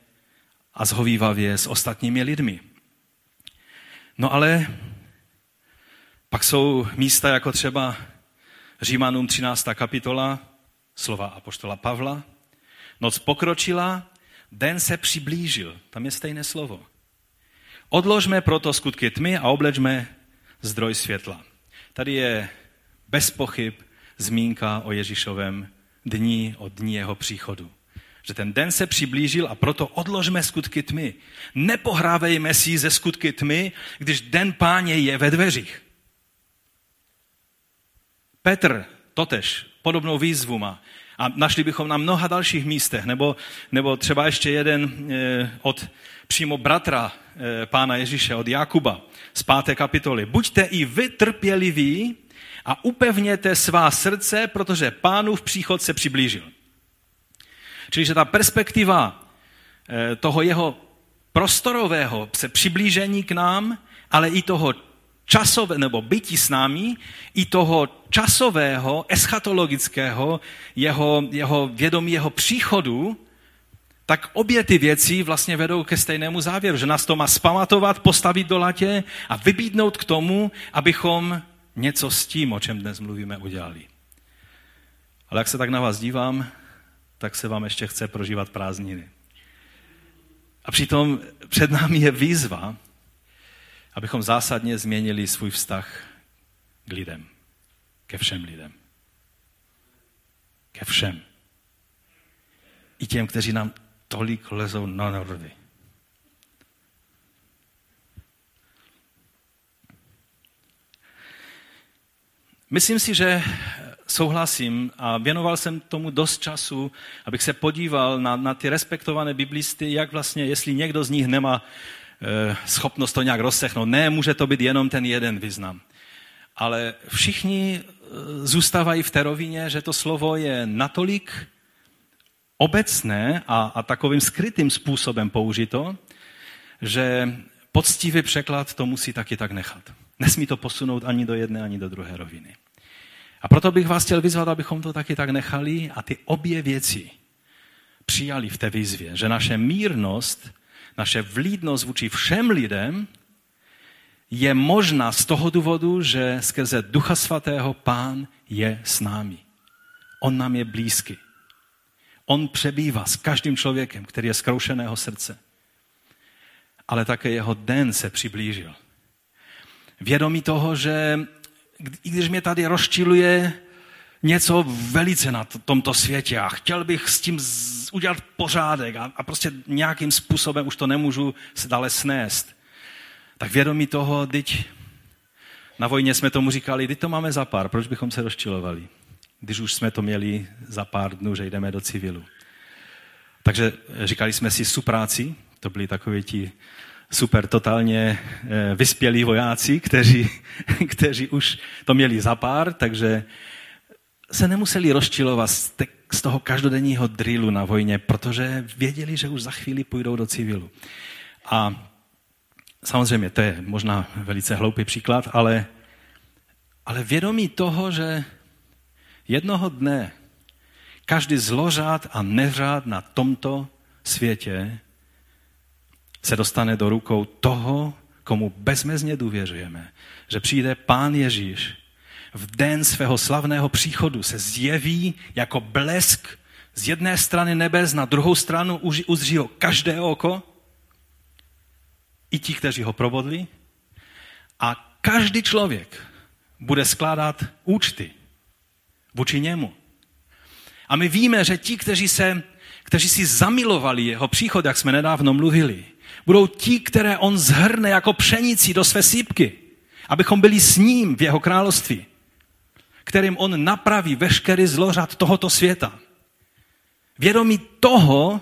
a zhovývavě s ostatními lidmi. No ale pak jsou místa jako třeba Římanům 13. kapitola, slova apoštola Pavla. Noc pokročila, den se přiblížil. Tam je stejné slovo. Odložme proto skutky tmy a oblečme zdroj světla. Tady je bez pochyb zmínka o Ježíšovém dní, o dní jeho příchodu. Že ten den se přiblížil a proto odložme skutky tmy. Nepohrávejme si ze skutky tmy, když den páně je ve dveřích. Petr totež podobnou výzvu má. A našli bychom na mnoha dalších místech, nebo, nebo třeba ještě jeden e, od přímo bratra e, pána Ježíše, od Jakuba z páté kapitoly. Buďte i vy trpěliví a upevněte svá srdce, protože pánův příchod se přiblížil. Čili, že ta perspektiva e, toho jeho prostorového se přiblížení k nám, ale i toho časové, nebo bytí s námi, i toho časového, eschatologického, jeho, jeho vědomí, jeho příchodu, tak obě ty věci vlastně vedou ke stejnému závěru, že nás to má spamatovat, postavit do latě a vybídnout k tomu, abychom něco s tím, o čem dnes mluvíme, udělali. Ale jak se tak na vás dívám, tak se vám ještě chce prožívat prázdniny. A přitom před námi je výzva, abychom zásadně změnili svůj vztah k lidem. Ke všem lidem. Ke všem. I těm, kteří nám tolik lezou na nervy. Myslím si, že souhlasím a věnoval jsem tomu dost času, abych se podíval na, na ty respektované biblisty, jak vlastně, jestli někdo z nich nemá Eh, schopnost to nějak rozsechnout. Ne, může to být jenom ten jeden význam. Ale všichni eh, zůstávají v té rovině, že to slovo je natolik obecné a, a takovým skrytým způsobem použito, že poctivý překlad to musí taky tak nechat. Nesmí to posunout ani do jedné, ani do druhé roviny. A proto bych vás chtěl vyzvat, abychom to taky tak nechali a ty obě věci přijali v té výzvě, že naše mírnost naše vlídnost vůči všem lidem je možná z toho důvodu, že skrze Ducha Svatého Pán je s námi. On nám je blízký. On přebývá s každým člověkem, který je zkroušeného srdce. Ale také jeho den se přiblížil. Vědomí toho, že i když mě tady rozčiluje něco velice na tomto světě a chtěl bych s tím udělat pořádek a, prostě nějakým způsobem už to nemůžu se dále snést. Tak vědomí toho, teď na vojně jsme tomu říkali, teď to máme za pár, proč bychom se rozčilovali? když už jsme to měli za pár dnů, že jdeme do civilu. Takže říkali jsme si supráci, to byli takoví ti super totálně eh, vyspělí vojáci, kteří, kteří už to měli za pár, takže se nemuseli rozčilovat z toho každodenního drillu na vojně, protože věděli, že už za chvíli půjdou do civilu. A samozřejmě to je možná velice hloupý příklad, ale, ale vědomí toho, že jednoho dne každý zlořád a neřád na tomto světě se dostane do rukou toho, komu bezmezně důvěřujeme. Že přijde Pán Ježíš v den svého slavného příchodu se zjeví jako blesk z jedné strany nebes na druhou stranu uzří ho každé oko, i ti, kteří ho provodli, a každý člověk bude skládat účty vůči němu. A my víme, že ti, kteří, se, kteří si zamilovali jeho příchod, jak jsme nedávno mluvili, budou ti, které on zhrne jako pšenici do své sípky, abychom byli s ním v jeho království, kterým on napraví veškerý zlořad tohoto světa. Vědomí toho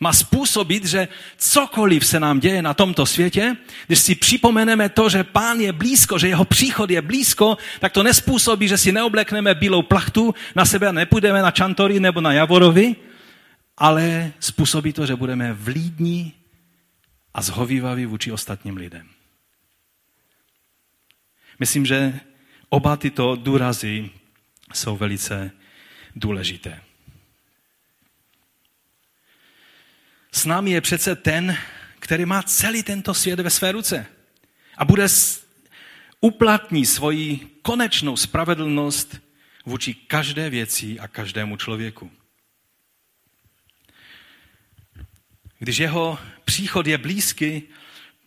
má způsobit, že cokoliv se nám děje na tomto světě, když si připomeneme to, že pán je blízko, že jeho příchod je blízko, tak to nespůsobí, že si neoblekneme bílou plachtu na sebe a nepůjdeme na Čantory nebo na Javorovi, ale způsobí to, že budeme vlídní a zhovývaví vůči ostatním lidem. Myslím, že oba tyto důrazy jsou velice důležité. S námi je přece ten, který má celý tento svět ve své ruce a bude uplatní svoji konečnou spravedlnost vůči každé věci a každému člověku. Když jeho příchod je blízký,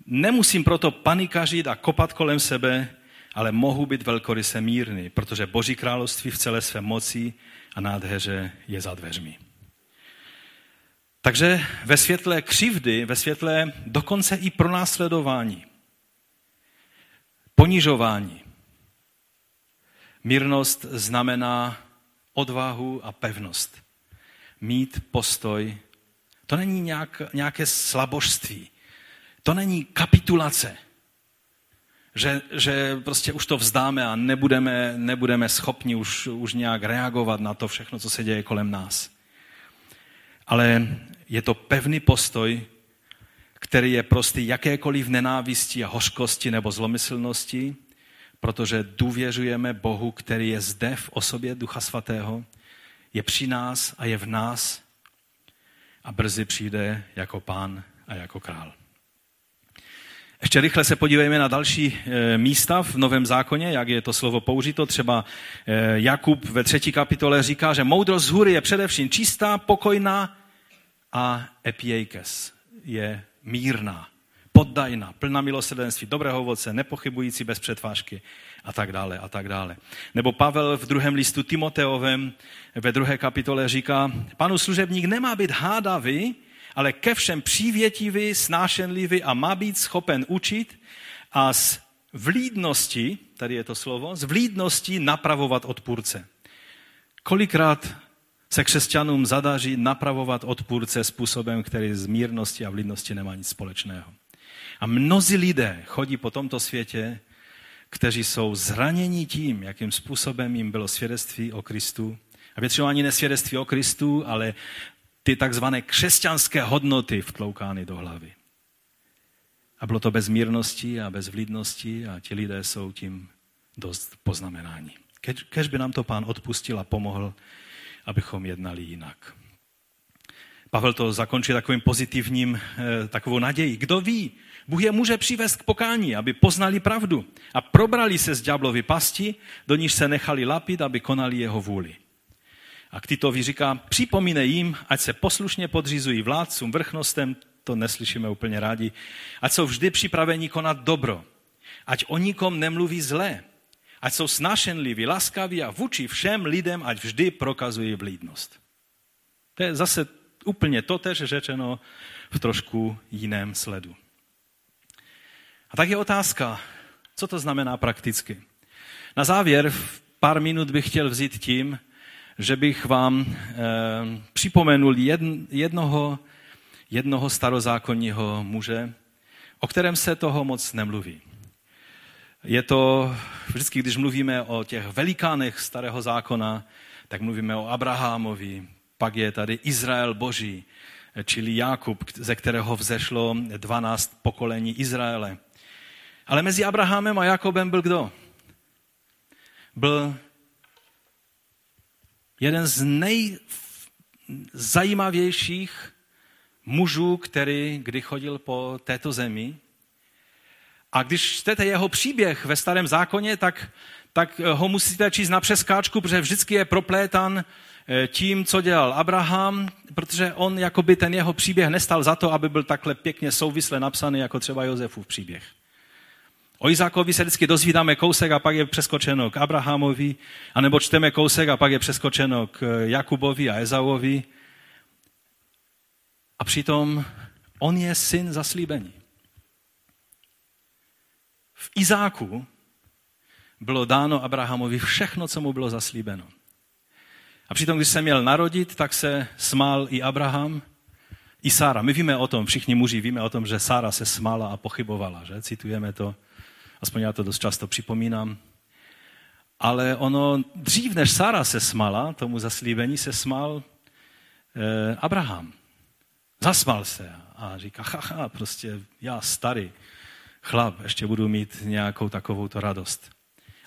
nemusím proto panikařit a kopat kolem sebe, ale mohu být velkoryse mírný, protože Boží království v celé své moci a nádheře je za dveřmi. Takže ve světle křivdy, ve světle dokonce i pronásledování, ponižování, mírnost znamená odvahu a pevnost. Mít postoj to není nějak, nějaké slabožství. To není kapitulace. Že, že prostě už to vzdáme a nebudeme, nebudeme schopni už, už nějak reagovat na to všechno, co se děje kolem nás. Ale je to pevný postoj, který je prostý jakékoliv nenávisti a hořkosti nebo zlomyslnosti, protože důvěřujeme Bohu, který je zde v osobě Ducha Svatého, je při nás a je v nás a brzy přijde jako pán a jako král. Ještě rychle se podívejme na další e, místa v Novém zákoně, jak je to slovo použito. Třeba e, Jakub ve třetí kapitole říká, že moudrost z hůry je především čistá, pokojná a epiejkes je mírná, poddajná, plná milosrdenství, dobrého ovoce, nepochybující bez přetvážky a tak dále a tak dále. Nebo Pavel v druhém listu Timoteovém ve druhé kapitole říká, panu služebník nemá být hádavý, ale ke všem přívětivý, snášenlivý a má být schopen učit a z vlídnosti, tady je to slovo, z vlídnosti napravovat odpůrce. Kolikrát se křesťanům zadaří napravovat odpůrce způsobem, který z mírnosti a vlídnosti nemá nic společného. A mnozí lidé chodí po tomto světě kteří jsou zraněni tím, jakým způsobem jim bylo svědectví o Kristu. A většinou ani nesvědectví o Kristu, ale ty takzvané křesťanské hodnoty vtloukány do hlavy. A bylo to bez mírnosti a bez vlídnosti a ti lidé jsou tím dost poznamenáni. Kež by nám to pán odpustil a pomohl, abychom jednali jinak. Pavel to zakončí takovým pozitivním, eh, takovou nadějí. Kdo ví, Bůh je může přivést k pokání, aby poznali pravdu a probrali se z ďáblovy pasti, do níž se nechali lapit, aby konali jeho vůli. A k Titovi říká, připomínej jim, ať se poslušně podřizují vládcům, vrchnostem, to neslyšíme úplně rádi, ať jsou vždy připraveni konat dobro, ať o nikom nemluví zlé, ať jsou snášenliví, laskaví a vůči všem lidem, ať vždy prokazují vlídnost. To je zase úplně totež řečeno v trošku jiném sledu. A tak je otázka, co to znamená prakticky. Na závěr v pár minut bych chtěl vzít tím, že bych vám eh, připomenul jedn, jednoho, jednoho starozákonního muže, o kterém se toho moc nemluví. Je to vždycky, když mluvíme o těch velikánech starého zákona, tak mluvíme o Abrahamovi, pak je tady Izrael Boží, čili Jakub, ze kterého vzešlo 12 pokolení Izraele. Ale mezi Abrahamem a Jakobem byl kdo? Byl jeden z nejzajímavějších mužů, který kdy chodil po této zemi. A když čtete jeho příběh ve starém zákoně, tak, tak ho musíte číst na přeskáčku, protože vždycky je proplétan eh, tím, co dělal Abraham, protože on, jakoby ten jeho příběh nestal za to, aby byl takhle pěkně souvisle napsaný, jako třeba Josefův příběh. O Izákovi se vždycky dozvídáme kousek a pak je přeskočeno k Abrahamovi, anebo čteme kousek a pak je přeskočeno k Jakubovi a Ezauovi. A přitom on je syn zaslíbení. V Izáku bylo dáno Abrahamovi všechno, co mu bylo zaslíbeno. A přitom, když se měl narodit, tak se smál i Abraham, i Sára. My víme o tom, všichni muži víme o tom, že Sára se smála a pochybovala, že? Citujeme to aspoň já to dost často připomínám. Ale ono, dřív než Sara se smala, tomu zaslíbení se smál eh, Abraham. Zasmal se a říká, haha, prostě já starý chlap, ještě budu mít nějakou takovou to radost.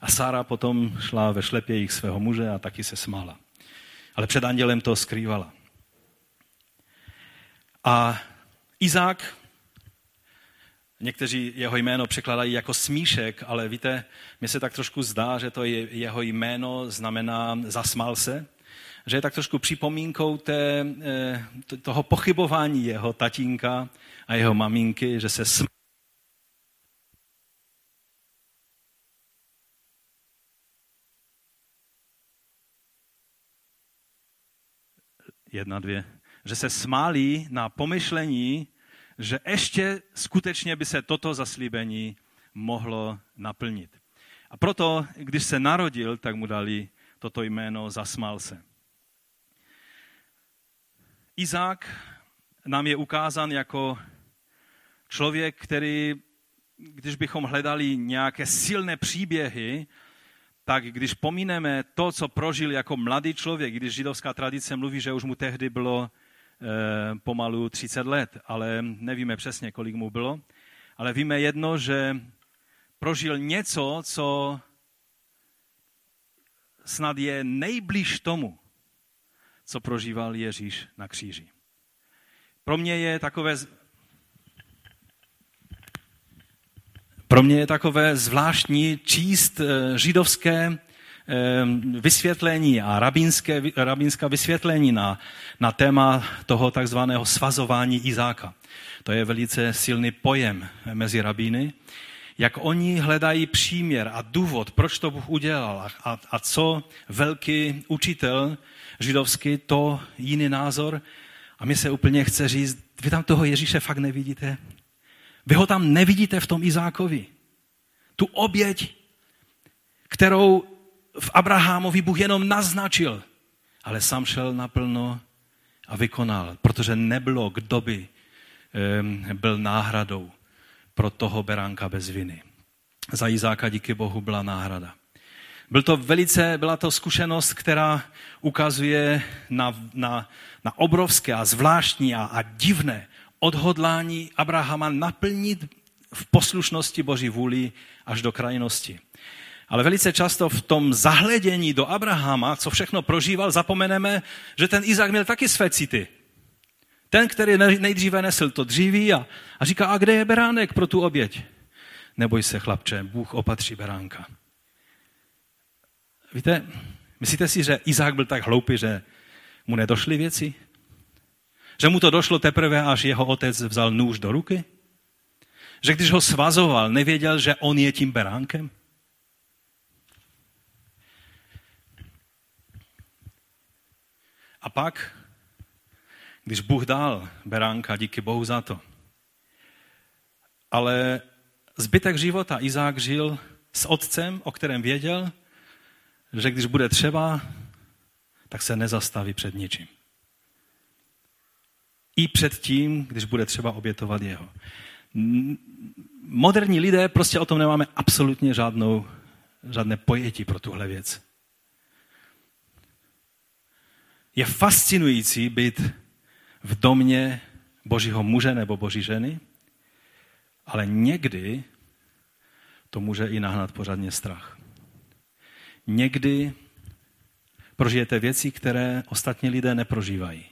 A Sára potom šla ve šlepějích svého muže a taky se smála. Ale před andělem to skrývala. A Izák Někteří jeho jméno překladají jako smíšek, ale víte, mně se tak trošku zdá, že to je, jeho jméno znamená zasmál se, že je tak trošku připomínkou té, eh, toho pochybování jeho tatínka a jeho maminky, že se smál. Jedna, dvě. Že se smálí na pomyšlení, že ještě skutečně by se toto zaslíbení mohlo naplnit. A proto, když se narodil, tak mu dali toto jméno, zasmál se. Izák nám je ukázán jako člověk, který, když bychom hledali nějaké silné příběhy, tak když pomíneme to, co prožil jako mladý člověk, když židovská tradice mluví, že už mu tehdy bylo pomalu 30 let, ale nevíme přesně, kolik mu bylo. Ale víme jedno, že prožil něco, co snad je nejblíž tomu, co prožíval Ježíš na kříži. Pro mě je takové pro mě je takové zvláštní číst eh, židovské vysvětlení a rabínské, rabínská vysvětlení na, na téma toho takzvaného svazování Izáka. To je velice silný pojem mezi rabíny. Jak oni hledají příměr a důvod, proč to Bůh udělal a, a co velký učitel židovský, to jiný názor. A mi se úplně chce říct, vy tam toho Ježíše fakt nevidíte? Vy ho tam nevidíte v tom Izákovi. Tu oběť, kterou v Abrahamovi Bůh jenom naznačil, ale sám šel naplno a vykonal, protože nebylo, kdo by byl náhradou pro toho beránka bez viny. Za Izáka díky Bohu byla náhrada. Byl to velice, byla to zkušenost, která ukazuje na, na, na obrovské a zvláštní a, a divné odhodlání Abrahama naplnit v poslušnosti Boží vůli až do krajnosti. Ale velice často v tom zahledění do Abrahama, co všechno prožíval, zapomeneme, že ten Izák měl taky své city. Ten, který nejdříve nesl to dříví a, a říká, a kde je beránek pro tu oběť? Neboj se, chlapče, Bůh opatří beránka. Víte, myslíte si, že Izák byl tak hloupý, že mu nedošly věci? Že mu to došlo teprve, až jeho otec vzal nůž do ruky? Že když ho svazoval, nevěděl, že on je tím beránkem? A pak, když Bůh dal beránka, díky Bohu za to. Ale zbytek života Izák žil s otcem, o kterém věděl, že když bude třeba, tak se nezastaví před ničím. I před tím, když bude třeba obětovat jeho. Moderní lidé prostě o tom nemáme absolutně žádnou, žádné pojetí pro tuhle věc. Je fascinující být v domě božího muže nebo boží ženy, ale někdy to může i nahnat pořádně strach. Někdy prožijete věci, které ostatní lidé neprožívají.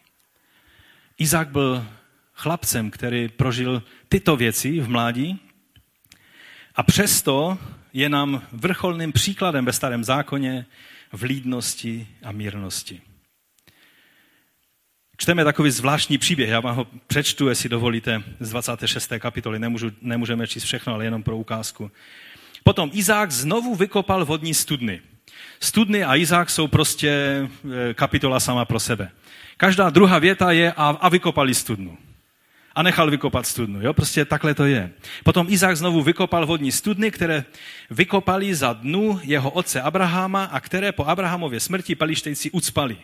Izák byl chlapcem, který prožil tyto věci v mládí a přesto je nám vrcholným příkladem ve starém zákoně v lídnosti a mírnosti. Čteme takový zvláštní příběh, já vám ho přečtu, jestli dovolíte, z 26. kapitoly, Nemůžu, nemůžeme číst všechno, ale jenom pro ukázku. Potom Izák znovu vykopal vodní studny. Studny a Izák jsou prostě e, kapitola sama pro sebe. Každá druhá věta je a, a vykopali studnu. A nechal vykopat studnu. Jo? Prostě takhle to je. Potom Izák znovu vykopal vodní studny, které vykopali za dnu jeho otce Abraháma a které po Abrahamově smrti palištejci ucpali.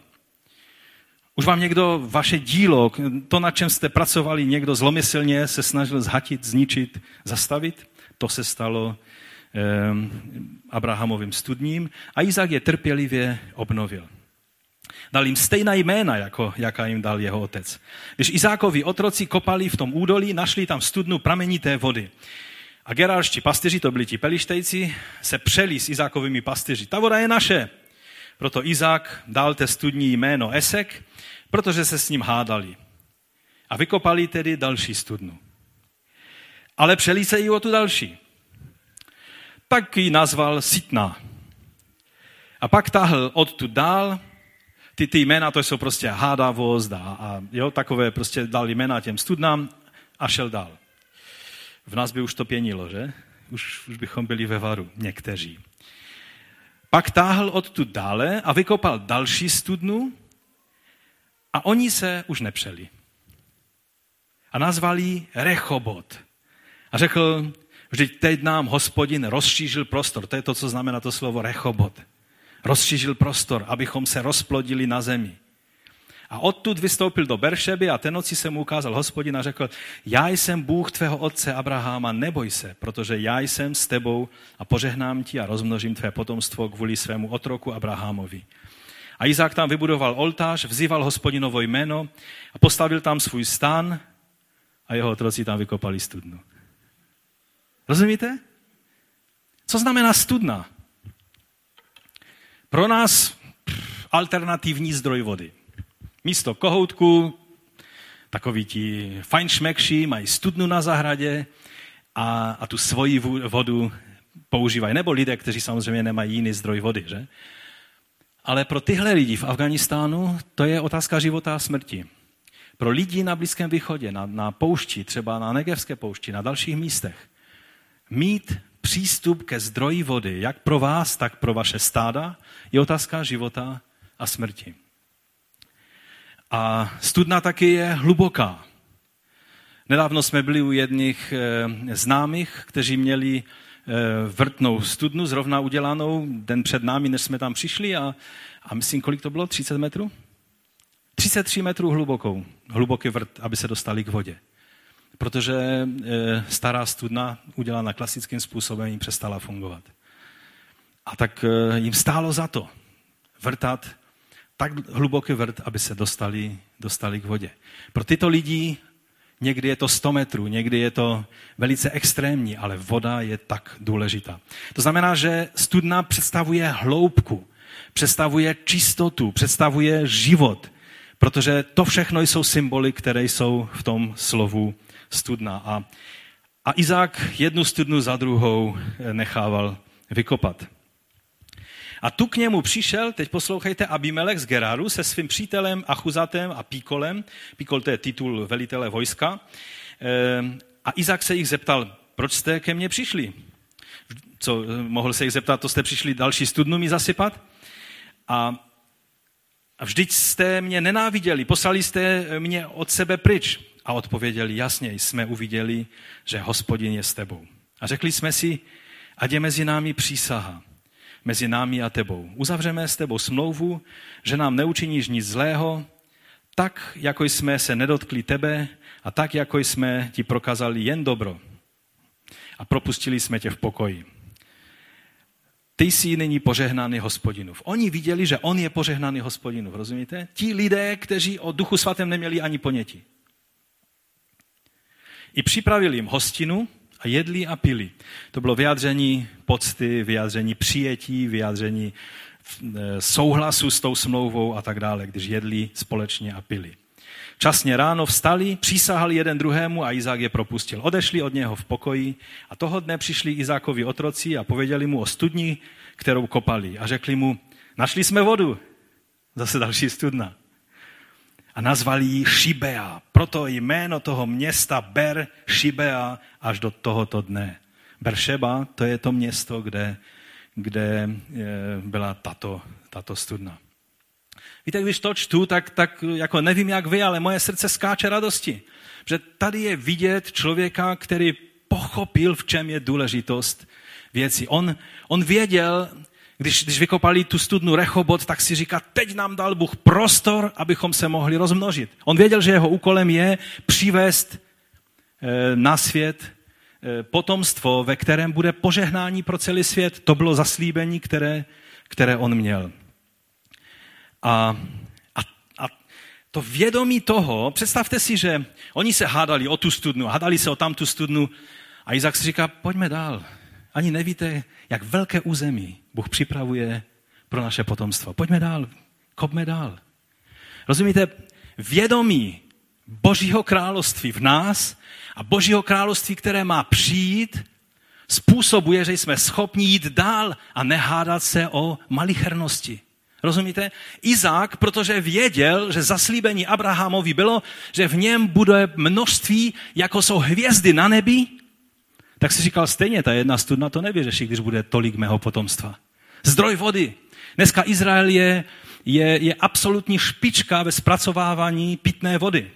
Už vám někdo vaše dílo, to, na čem jste pracovali, někdo zlomyslně se snažil zhatit, zničit, zastavit? To se stalo eh, Abrahamovým studním a Izák je trpělivě obnovil. Dal jim stejná jména, jako, jaká jim dal jeho otec. Když Izákovi otroci kopali v tom údolí, našli tam studnu pramenité vody. A gerárští pastyři, to byli ti pelištejci, se přeli s Izákovými pastyři. Ta voda je naše. Proto Izák dal té studní jméno Esek, protože se s ním hádali. A vykopali tedy další studnu. Ale přeli se i o tu další. Tak ji nazval Sitna. A pak tahl odtud dál, ty, ty jména, to jsou prostě hádavost a, a jo, takové prostě dal jména těm studnám a šel dál. V nás by už to pěnilo, že? Už, už bychom byli ve varu, někteří. Pak táhl odtud dále a vykopal další studnu a oni se už nepřeli. A nazvali Rechobot. A řekl, vždyť teď nám hospodin rozšířil prostor. To je to, co znamená to slovo Rechobot. Rozšířil prostor, abychom se rozplodili na zemi. A odtud vystoupil do Beršeby a ten noci se mu ukázal hospodin a řekl, já jsem Bůh tvého otce Abraháma, neboj se, protože já jsem s tebou a požehnám ti a rozmnožím tvé potomstvo kvůli svému otroku Abrahamovi. A Izák tam vybudoval oltář, vzýval hospodinovo jméno a postavil tam svůj stán a jeho otroci tam vykopali studnu. Rozumíte? Co znamená studna? Pro nás alternativní zdroj vody. Místo kohoutku, takoví ti fajnšmekši mají studnu na zahradě a, a tu svoji vodu používají. Nebo lidé, kteří samozřejmě nemají jiný zdroj vody. Že? Ale pro tyhle lidi v Afganistánu to je otázka života a smrti. Pro lidi na Blízkém východě, na, na poušti, třeba na Negevské poušti, na dalších místech, mít přístup ke zdroji vody, jak pro vás, tak pro vaše stáda, je otázka života a smrti. A studna taky je hluboká. Nedávno jsme byli u jedných e, známých, kteří měli vrtnou studnu, zrovna udělanou den před námi, než jsme tam přišli a, a myslím, kolik to bylo? 30 metrů? 33 metrů hlubokou, hluboký vrt, aby se dostali k vodě. Protože e, stará studna, udělaná klasickým způsobem, jim přestala fungovat. A tak e, jim stálo za to vrtat tak hluboký vrt, aby se dostali, dostali k vodě. Pro tyto lidi někdy je to 100 metrů, někdy je to velice extrémní, ale voda je tak důležitá. To znamená, že studna představuje hloubku, představuje čistotu, představuje život, protože to všechno jsou symboly, které jsou v tom slovu studna. A, a Izák jednu studnu za druhou nechával vykopat. A tu k němu přišel, teď poslouchejte, Abimelech z Geraru se svým přítelem Achuzatem a Píkolem. Píkol to je titul velitele vojska. Ehm, a Izak se jich zeptal, proč jste ke mně přišli? Co, mohl se jich zeptat, to jste přišli další studnu mi zasypat? A, a vždyť jste mě nenáviděli, poslali jste mě od sebe pryč. A odpověděli, jasně, jsme uviděli, že hospodin je s tebou. A řekli jsme si, ať je mezi námi přísaha mezi námi a tebou. Uzavřeme s tebou smlouvu, že nám neučiníš nic zlého, tak, jako jsme se nedotkli tebe a tak, jako jsme ti prokázali jen dobro. A propustili jsme tě v pokoji. Ty jsi nyní požehnaný hospodinův. Oni viděli, že on je požehnaný hospodinův, rozumíte? Ti lidé, kteří o duchu svatém neměli ani ponětí. I připravili jim hostinu a jedli a pili. To bylo vyjádření pocty, vyjádření přijetí, vyjádření e, souhlasu s tou smlouvou a tak dále, když jedli společně a pili. Časně ráno vstali, přísahali jeden druhému a Izák je propustil. Odešli od něho v pokoji a toho dne přišli Izákovi otroci a pověděli mu o studni, kterou kopali. A řekli mu, našli jsme vodu. Zase další studna. A nazvali ji Šibea. Proto jméno toho města Ber Šibea až do tohoto dne. Beršeba, to je to město, kde, kde eh, byla tato, tato studna. Víte, když to čtu, tak, tak jako nevím, jak vy, ale moje srdce skáče radosti. Že tady je vidět člověka, který pochopil, v čem je důležitost věci. On, on věděl, když, když vykopali tu studnu Rechobot, tak si říká, teď nám dal Bůh prostor, abychom se mohli rozmnožit. On věděl, že jeho úkolem je přivést e, na svět e, potomstvo, ve kterém bude požehnání pro celý svět. To bylo zaslíbení, které, které on měl. A, a, a to vědomí toho, představte si, že oni se hádali o tu studnu, hádali se o tam tu studnu a Izak si říká, pojďme dál. Ani nevíte, jak velké území Bůh připravuje pro naše potomstvo. Pojďme dál, kopme dál. Rozumíte, vědomí Božího království v nás a Božího království, které má přijít, způsobuje, že jsme schopni jít dál a nehádat se o malichernosti. Rozumíte? Izák, protože věděl, že zaslíbení Abrahamovi bylo, že v něm bude množství, jako jsou hvězdy na nebi, tak si říkal, stejně ta jedna studna to nevyřeší, když bude tolik mého potomstva. Zdroj vody. Dneska Izrael je, je, je absolutní špička ve zpracovávání pitné vody.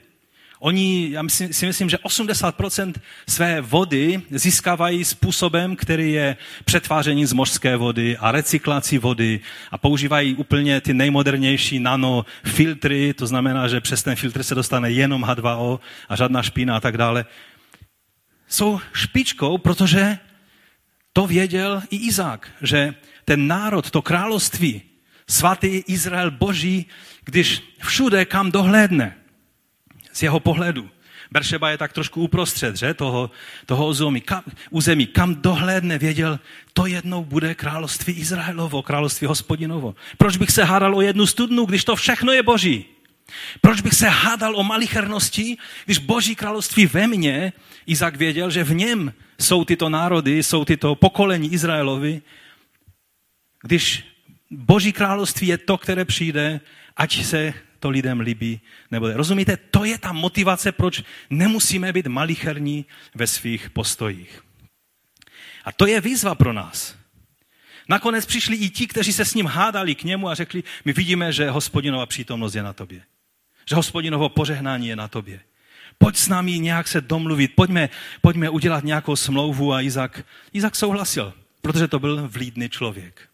Oni, já myslím, si myslím, že 80% své vody získávají způsobem, který je přetváření z mořské vody a recyklací vody a používají úplně ty nejmodernější nanofiltry, to znamená, že přes ten filtr se dostane jenom H2O a žádná špína a tak dále. Jsou špičkou, protože to věděl i Izák, že ten národ, to království, svatý Izrael Boží, když všude, kam dohlédne, z jeho pohledu. Beršeba je tak trošku uprostřed že? Toho, toho území. Kam, území. Kam dohlédne, věděl, to jednou bude království Izraelovo, království hospodinovo. Proč bych se hádal o jednu studnu, když to všechno je boží? Proč bych se hádal o malichernosti, když boží království ve mně, Izak věděl, že v něm jsou tyto národy, jsou tyto pokolení Izraelovi, když boží království je to, které přijde, ať se to lidem líbí nebude. Rozumíte? To je ta motivace, proč nemusíme být malicherní ve svých postojích. A to je výzva pro nás. Nakonec přišli i ti, kteří se s ním hádali k němu a řekli, my vidíme, že hospodinova přítomnost je na tobě. Že hospodinovo požehnání je na tobě. Pojď s námi nějak se domluvit, pojďme, pojďme udělat nějakou smlouvu a Izak, Izak souhlasil, protože to byl vlídný člověk.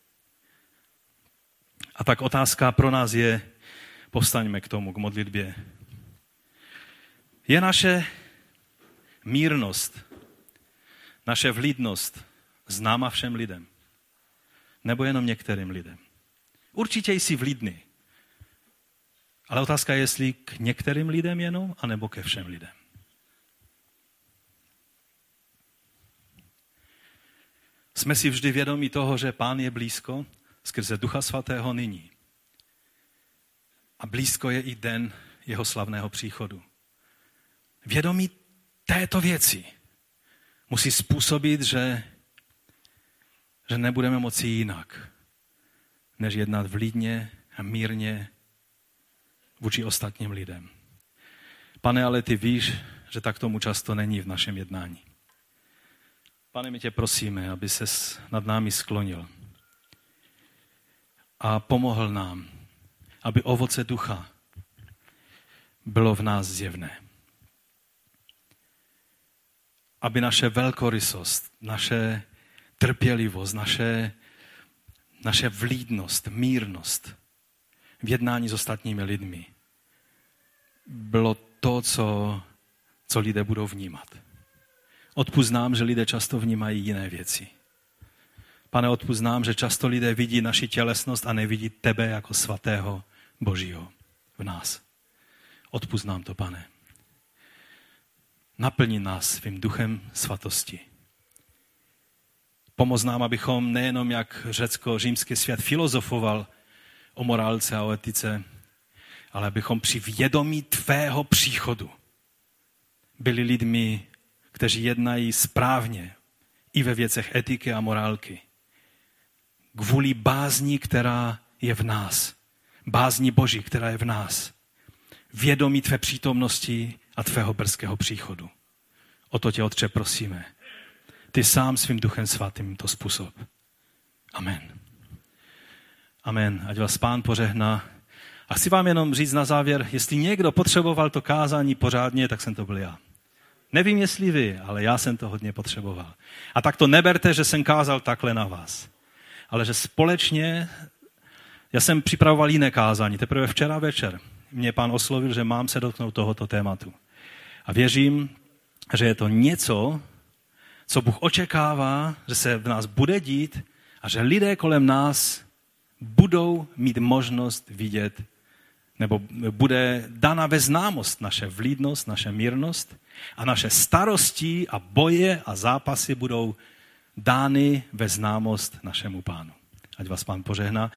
A tak otázka pro nás je, Povstaňme k tomu, k modlitbě. Je naše mírnost, naše vlídnost známa všem lidem? Nebo jenom některým lidem? Určitě jsi vlídný. Ale otázka je, jestli k některým lidem jenom, anebo ke všem lidem. Jsme si vždy vědomi toho, že Pán je blízko skrze Ducha Svatého nyní. A blízko je i den jeho slavného příchodu. Vědomí této věci musí způsobit, že, že nebudeme moci jinak, než jednat vlídně a mírně vůči ostatním lidem. Pane, ale ty víš, že tak tomu často není v našem jednání. Pane, my tě prosíme, aby ses nad námi sklonil a pomohl nám aby ovoce ducha bylo v nás zjevné. Aby naše velkorysost, naše trpělivost, naše naše vlídnost, mírnost v jednání s ostatními lidmi bylo to, co, co lidé budou vnímat. Odpuznám, že lidé často vnímají jiné věci. Pane, odpuznám, že často lidé vidí naši tělesnost a nevidí tebe jako svatého Božího v nás. Odpuznám to, pane. Naplni nás svým duchem svatosti. Pomoz nám, abychom nejenom jak řecko-římský svět filozofoval o morálce a o etice, ale abychom při vědomí tvého příchodu byli lidmi, kteří jednají správně i ve věcech etiky a morálky. Kvůli bázní, která je v nás. Bázní Boží, která je v nás. Vědomí tvé přítomnosti a tvého brzkého příchodu. O to tě, Otče, prosíme. Ty sám svým duchem svatým to způsob. Amen. Amen. Ať vás pán pořehná. A chci vám jenom říct na závěr, jestli někdo potřeboval to kázání pořádně, tak jsem to byl já. Nevím, jestli vy, ale já jsem to hodně potřeboval. A tak to neberte, že jsem kázal takhle na vás. Ale že společně, já jsem připravoval jiné kázání, teprve včera večer mě pán oslovil, že mám se dotknout tohoto tématu. A věřím, že je to něco, co Bůh očekává, že se v nás bude dít a že lidé kolem nás budou mít možnost vidět, nebo bude dána ve známost naše vlídnost, naše mírnost a naše starosti a boje a zápasy budou dány ve známost našemu pánu. Ať vás pán požehná.